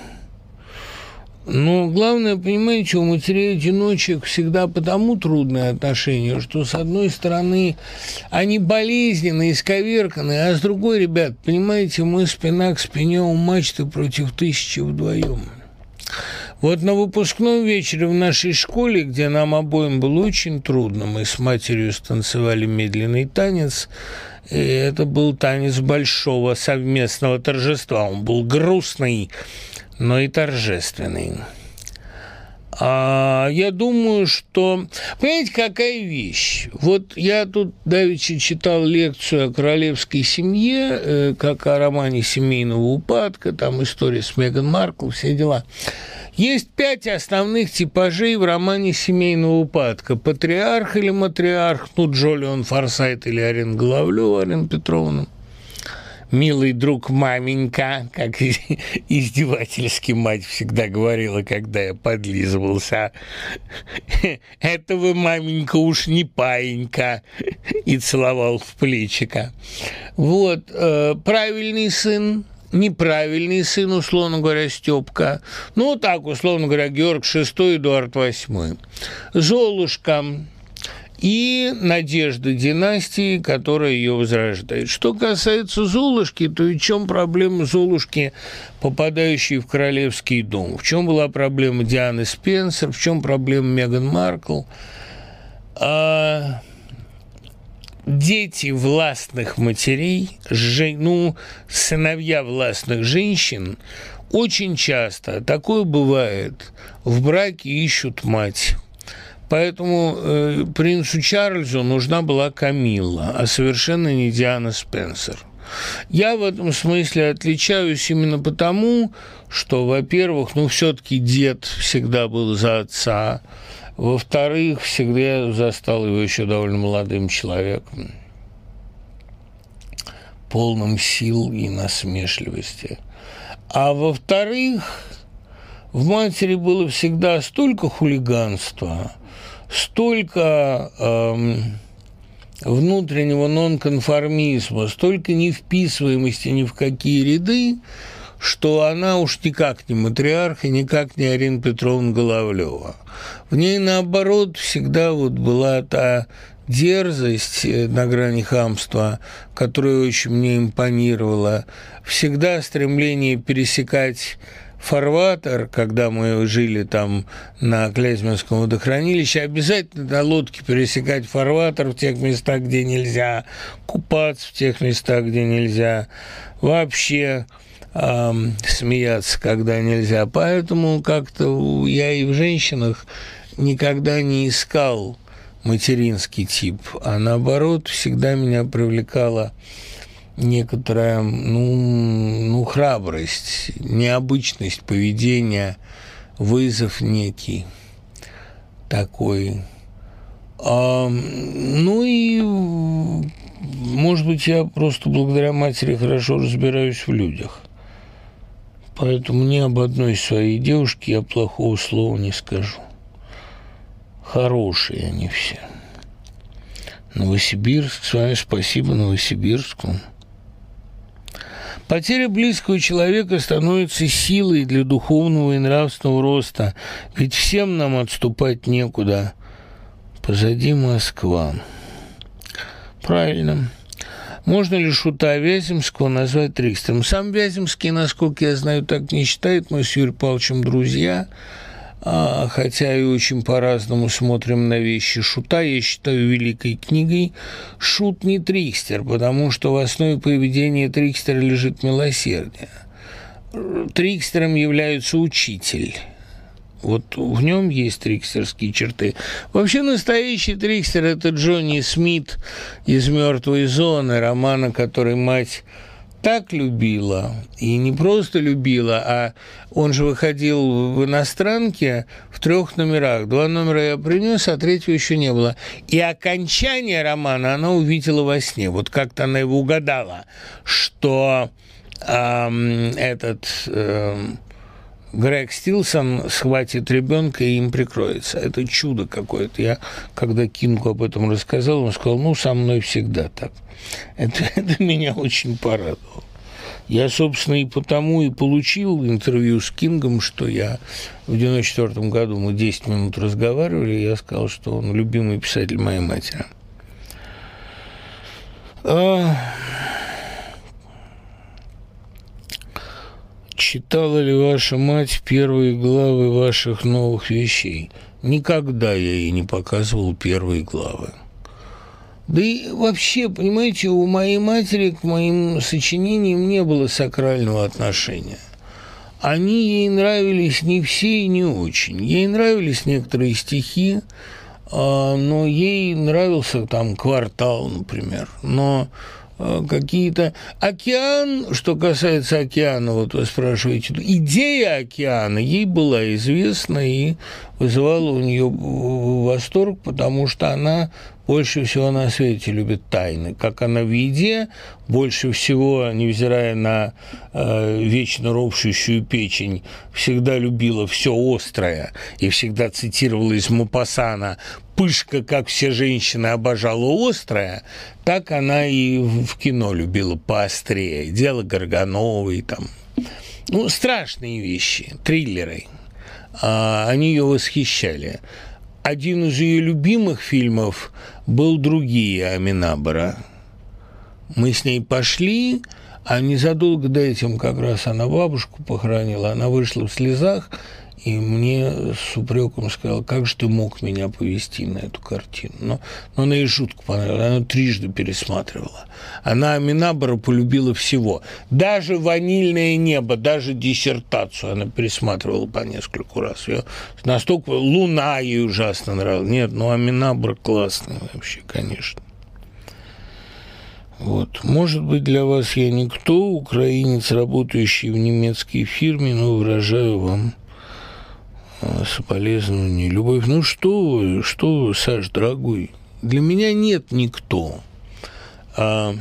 Но главное, понимаете, у матерей-одиночек всегда потому трудные отношения, что с одной стороны они болезненные, исковерканные, а с другой, ребят, понимаете, мы спина к спине у мачты против тысячи вдвоем. Вот на выпускном вечере в нашей школе, где нам обоим было очень трудно, мы с матерью станцевали медленный танец, и это был танец большого совместного торжества. Он был грустный, но и торжественный. А я думаю, что... Понимаете, какая вещь? Вот я тут давеча читал лекцию о королевской семье, э, как о романе семейного упадка, там история с Меган Маркл, все дела. Есть пять основных типажей в романе семейного упадка. Патриарх или матриарх, ну, Джолион Форсайт или Арен Головлёва, Арен Петровна милый друг маменька, как издевательски мать всегда говорила, когда я подлизывался. Это вы, маменька, уж не паинька. И целовал в плечика. Вот, э, правильный сын, неправильный сын, условно говоря, Степка. Ну, так, условно говоря, Георг VI, Эдуард VIII. Золушка, и надежда династии, которая ее возрождает. Что касается Золушки, то и в чем проблема Золушки, попадающей в королевский дом? В чем была проблема Дианы Спенсер? В чем проблема Меган Маркл? А дети властных матерей, жен, ну, сыновья властных женщин, очень часто, такое бывает, в браке ищут мать Поэтому э, принцу Чарльзу нужна была Камилла, а совершенно не Диана Спенсер. Я в этом смысле отличаюсь именно потому, что, во-первых, ну, все-таки дед всегда был за отца, во-вторых, всегда застал его еще довольно молодым человеком, полным сил и насмешливости. А во-вторых, в матери было всегда столько хулиганства, столько эм, внутреннего нонконформизма, столько невписываемости ни в какие ряды, что она уж никак не матриарх и никак не Арина Петровна Головлева. В ней, наоборот, всегда вот была та дерзость э, на грани хамства, которая очень мне импонировала, всегда стремление пересекать фарватер, когда мы жили там на Клязьминском водохранилище, обязательно на лодке пересекать фарватер в тех местах, где нельзя, купаться в тех местах, где нельзя, вообще э, смеяться, когда нельзя. Поэтому как-то я и в женщинах никогда не искал материнский тип, а наоборот всегда меня привлекала некоторая, ну, ну, храбрость, необычность поведения, вызов некий такой. А, ну и, может быть, я просто благодаря матери хорошо разбираюсь в людях. Поэтому ни об одной своей девушке я плохого слова не скажу. Хорошие они все. Новосибирск, с вами спасибо Новосибирску. Потеря близкого человека становится силой для духовного и нравственного роста, ведь всем нам отступать некуда. Позади Москва. Правильно. Можно ли Шута Вяземского назвать Трикстером? Сам Вяземский, насколько я знаю, так не считает. Мы с Юрием Павловичем друзья – хотя и очень по-разному смотрим на вещи Шута, я считаю великой книгой «Шут не трикстер», потому что в основе поведения трикстера лежит милосердие. Трикстером является учитель. Вот в нем есть трикстерские черты. Вообще настоящий трикстер – это Джонни Смит из «Мертвой зоны», романа, который мать так любила, и не просто любила, а он же выходил в иностранке в трех номерах. Два номера я принес, а третьего еще не было. И окончание романа она увидела во сне. Вот как-то она его угадала, что эм, этот... Эм, Грег Стилсон схватит ребенка и им прикроется. Это чудо какое-то. Я, когда Кингу об этом рассказал, он сказал, ну, со мной всегда так. Это, это меня очень порадовало. Я, собственно, и потому и получил интервью с Кингом, что я в 94 году, мы 10 минут разговаривали, я сказал, что он любимый писатель моей матери. А... Читала ли ваша мать первые главы ваших новых вещей? Никогда я ей не показывал первые главы. Да и вообще, понимаете, у моей матери к моим сочинениям не было сакрального отношения. Они ей нравились не все и не очень. Ей нравились некоторые стихи, а, но ей нравился там квартал, например. Но какие-то... Океан, что касается океана, вот вы спрашиваете, идея океана ей была известна и вызывала у нее восторг, потому что она больше всего на свете любит тайны. Как она в еде, больше всего, невзирая на э, вечно ропщущую печень, всегда любила все острое и всегда цитировала из Мапасана «Пышка, как все женщины, обожала острое», так она и в кино любила поострее. Дело Горгановой там. Ну, страшные вещи, триллеры. А, они ее восхищали. Один из ее любимых фильмов был «Другие Аминабара». Мы с ней пошли, А незадолго до этим как раз она бабушку похоронила, она вышла в слезах, и мне с упреком сказал, как же ты мог меня повести на эту картину. Но, но она и шутку понравилась, она трижды пересматривала. Она Аминабара полюбила всего. Даже «Ванильное небо», даже диссертацию она пересматривала по нескольку раз. Ее настолько «Луна» ей ужасно нравилась. Нет, ну Аминабар классный вообще, конечно. Вот. Может быть, для вас я никто, украинец, работающий в немецкой фирме, но выражаю вам соболезнования, любовь. Ну что вы, что вы, Саш, дорогой, для меня нет никто. А,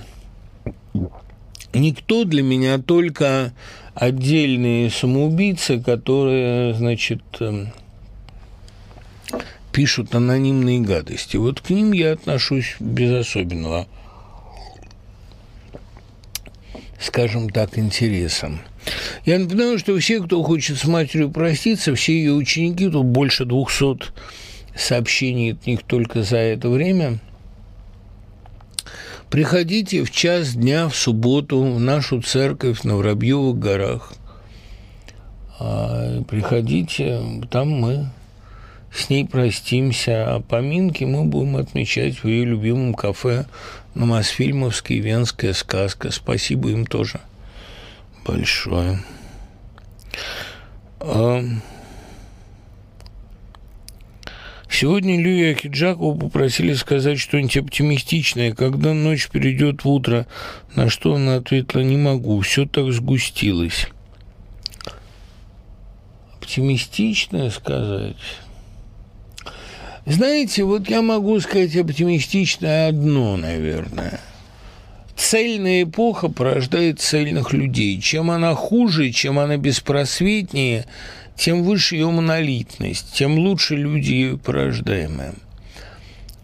никто для меня только отдельные самоубийцы, которые, значит, эм, пишут анонимные гадости. Вот к ним я отношусь без особенного, скажем так, интереса. Я напоминаю, что все, кто хочет с матерью проститься, все ее ученики, тут больше 200 сообщений от них только за это время, приходите в час дня в субботу в нашу церковь на Воробьевых горах. А, приходите, там мы с ней простимся, а поминки мы будем отмечать в ее любимом кафе на Мосфильмовской «Венская сказка». Спасибо им тоже большое. А, сегодня Илью Ахиджакову попросили сказать что-нибудь оптимистичное, когда ночь перейдет в утро, на что она ответила «не могу, все так сгустилось». Оптимистичное сказать? Знаете, вот я могу сказать оптимистичное одно, наверное – Цельная эпоха порождает цельных людей. Чем она хуже, чем она беспросветнее, тем выше ее монолитность, тем лучше люди ее порождаемые.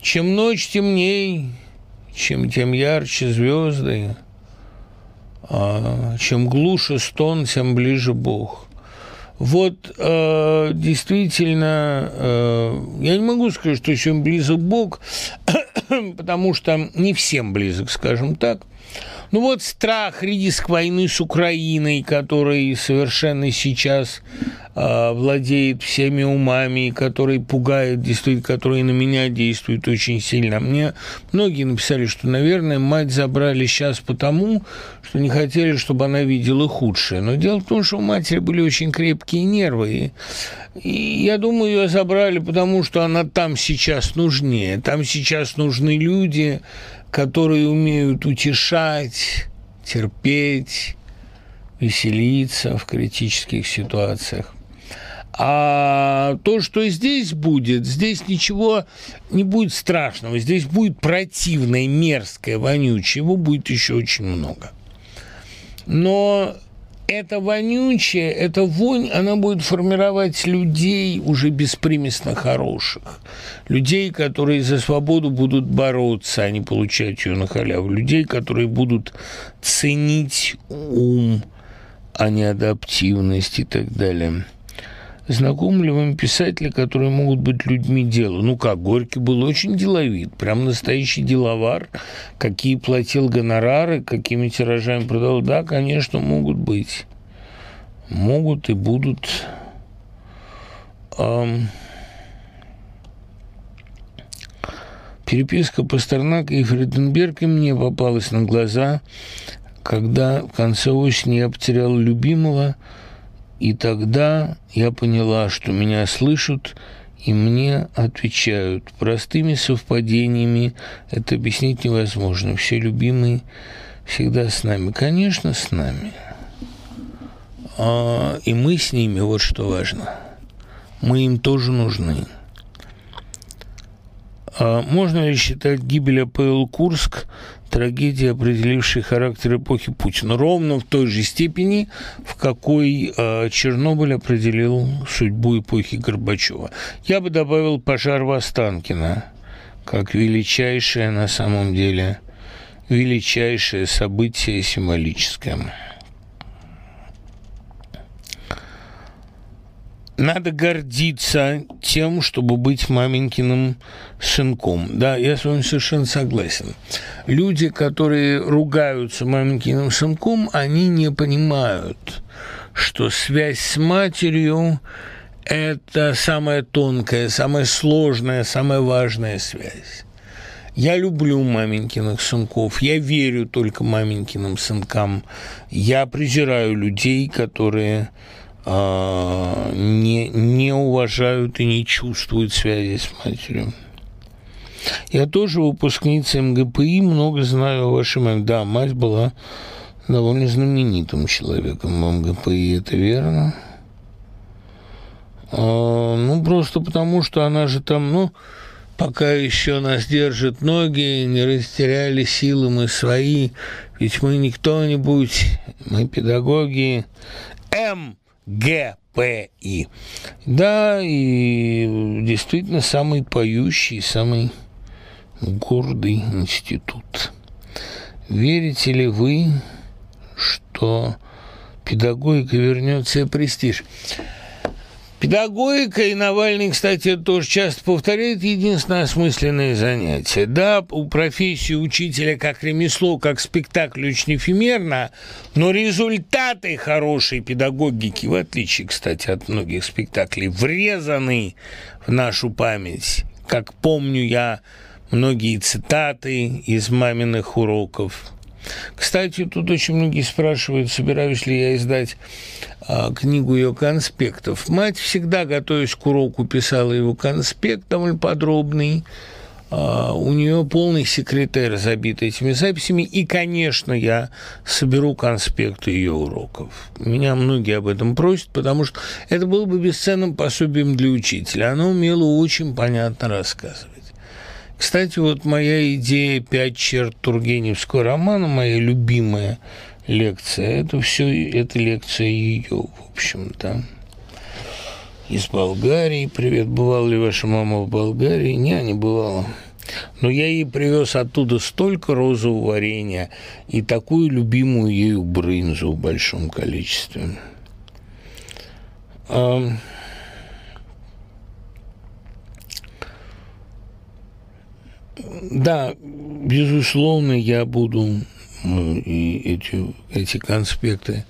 Чем ночь темней, чем тем ярче звезды, а, чем глуше стон, тем ближе Бог. Вот э, действительно, э, я не могу сказать, что чем близок Бог, потому что не всем близок, скажем так. Ну вот страх, риск войны с Украиной, который совершенно сейчас э, владеет всеми умами, который пугает, действует, который на меня действует очень сильно. Мне многие написали, что, наверное, мать забрали сейчас потому, что не хотели, чтобы она видела худшее. Но дело в том, что у матери были очень крепкие нервы. И я думаю, ее забрали, потому что она там сейчас нужнее. Там сейчас нужны люди, которые умеют утешать, терпеть, веселиться в критических ситуациях. А то, что здесь будет, здесь ничего не будет страшного. Здесь будет противное, мерзкое, вонючее. Его будет еще очень много. Но эта вонючая, эта вонь, она будет формировать людей уже беспримесно хороших. Людей, которые за свободу будут бороться, а не получать ее на халяву. Людей, которые будут ценить ум, а не адаптивность и так далее. Знакомы ли вам писатели, которые могут быть людьми дела? Ну как, Горький был очень деловит, прям настоящий деловар. Какие платил гонорары, какими тиражами продал? Да, конечно, могут быть. Могут и будут. Эм... Переписка Пастернака и Фриденберга мне попалась на глаза, когда в конце осени я потерял любимого – и тогда я поняла, что меня слышат и мне отвечают. Простыми совпадениями это объяснить невозможно. Все любимые всегда с нами. Конечно, с нами. А, и мы с ними, вот что важно. Мы им тоже нужны. А можно ли считать гибель АПЛ Курск трагедии, определившей характер эпохи Путина, ровно в той же степени, в какой э, Чернобыль определил судьбу эпохи Горбачева. Я бы добавил пожар в Останкино, как величайшее на самом деле, величайшее событие символическое. Надо гордиться тем, чтобы быть маменькиным сынком. Да, я с вами совершенно согласен. Люди, которые ругаются маменькиным сынком, они не понимают, что связь с матерью – это самая тонкая, самая сложная, самая важная связь. Я люблю маменькиных сынков, я верю только маменькиным сынкам. Я презираю людей, которые э, не, не уважают и не чувствуют связи с матерью. Я тоже выпускница МГПИ, много знаю о вашей маме. Да, мать была довольно знаменитым человеком в МГПИ, это верно. А, ну, просто потому, что она же там, ну, пока еще нас держат ноги, не растеряли силы мы свои, ведь мы не кто-нибудь, мы педагоги МГПИ. Да, и действительно самый поющий, самый гордый институт. Верите ли вы, что педагогика вернет себе престиж? Педагогика, и Навальный, кстати, тоже часто повторяет, единственное осмысленное занятие. Да, у профессии учителя как ремесло, как спектакль очень эфемерно, но результаты хорошей педагогики, в отличие, кстати, от многих спектаклей, врезаны в нашу память. Как помню я многие цитаты из маминых уроков – кстати, тут очень многие спрашивают, собираюсь ли я издать а, книгу ее конспектов. Мать всегда, готовясь к уроку, писала его конспект довольно подробный. А, у нее полный секретарь забит этими записями. И, конечно, я соберу конспекты ее уроков. Меня многие об этом просят, потому что это было бы бесценным пособием для учителя. Она умела очень понятно рассказывать. Кстати, вот моя идея «Пять черт Тургеневского романа», моя любимая лекция, это все, это лекция ее, в общем-то. Из Болгарии. Привет, бывала ли ваша мама в Болгарии? Не, не бывала. Но я ей привез оттуда столько розового варенья и такую любимую ею брынзу в большом количестве. Да, безусловно, я буду ну, и эти, эти конспекты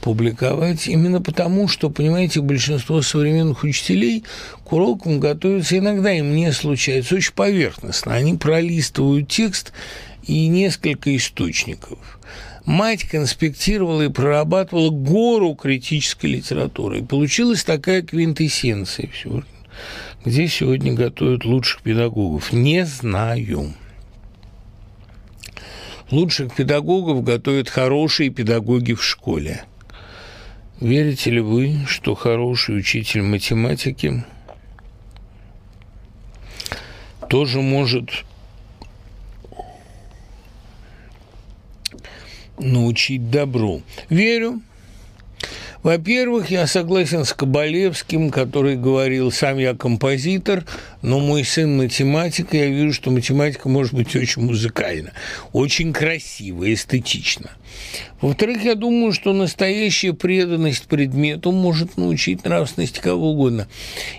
публиковать именно потому, что, понимаете, большинство современных учителей к урокам готовятся иногда, и мне случается очень поверхностно. Они пролистывают текст и несколько источников. Мать конспектировала и прорабатывала гору критической литературы. И получилась такая квинтэссенция всего где сегодня готовят лучших педагогов? Не знаю. Лучших педагогов готовят хорошие педагоги в школе. Верите ли вы, что хороший учитель математики тоже может научить добру? Верю. Во-первых, я согласен с Кабалевским, который говорил, сам я композитор, но мой сын математик, и я вижу, что математика может быть очень музыкальна, очень красиво, эстетично. Во-вторых, я думаю, что настоящая преданность предмету может научить нравственности кого угодно.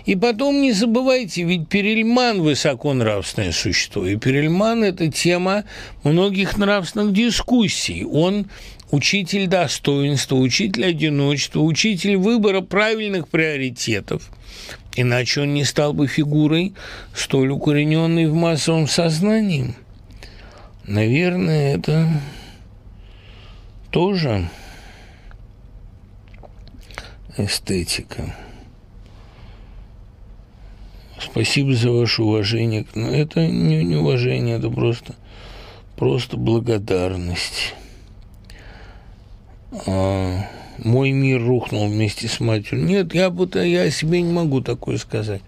И потом не забывайте, ведь Перельман – высоко нравственное существо, и Перельман – это тема многих нравственных дискуссий. Он учитель достоинства, учитель одиночества, учитель выбора правильных приоритетов. Иначе он не стал бы фигурой, столь укорененной в массовом сознании. Наверное, это тоже эстетика. Спасибо за ваше уважение. Но это не, не уважение, это просто, просто благодарность мой мир рухнул вместе с матерью. Нет, я, будто, я себе не могу такое сказать.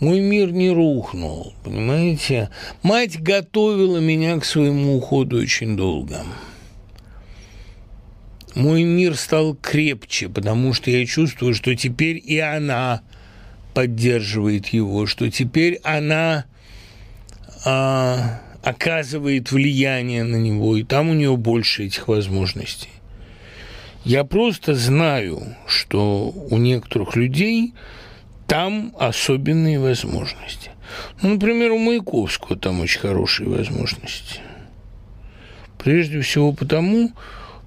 Мой мир не рухнул, понимаете? Мать готовила меня к своему уходу очень долго. Мой мир стал крепче, потому что я чувствую, что теперь и она поддерживает его, что теперь она а, оказывает влияние на него, и там у нее больше этих возможностей. Я просто знаю, что у некоторых людей там особенные возможности. Ну, например, у Маяковского там очень хорошие возможности. Прежде всего потому,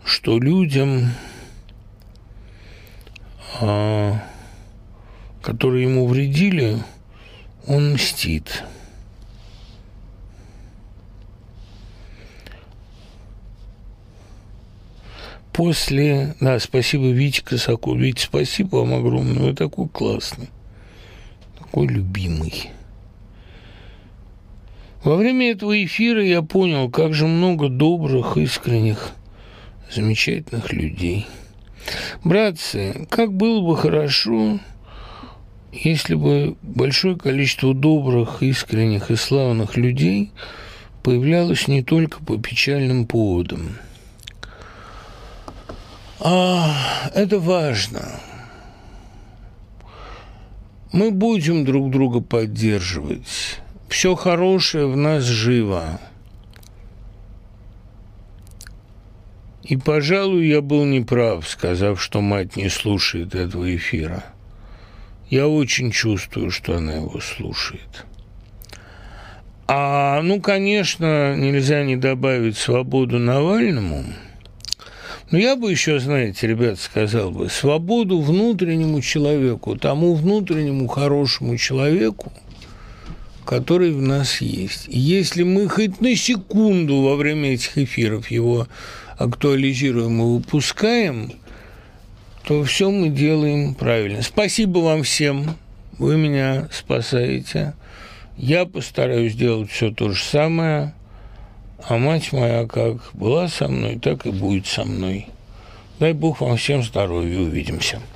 что людям, а, которые ему вредили, он мстит. После... Да, спасибо, Витя Косаков. Витя, спасибо вам огромное. Вы такой классный. Такой любимый. Во время этого эфира я понял, как же много добрых, искренних, замечательных людей. Братцы, как было бы хорошо, если бы большое количество добрых, искренних и славных людей появлялось не только по печальным поводам. А, это важно. Мы будем друг друга поддерживать все хорошее в нас живо. И, пожалуй, я был неправ, сказав, что мать не слушает этого эфира. Я очень чувствую, что она его слушает. А, ну, конечно, нельзя не добавить свободу Навальному. Но я бы еще, знаете, ребят, сказал бы, свободу внутреннему человеку, тому внутреннему хорошему человеку, который в нас есть. Если мы хоть на секунду во время этих эфиров его актуализируем и выпускаем, то все мы делаем правильно. Спасибо вам всем. Вы меня спасаете. Я постараюсь сделать все то же самое. А мать моя как была со мной, так и будет со мной. Дай Бог вам всем здоровья. Увидимся.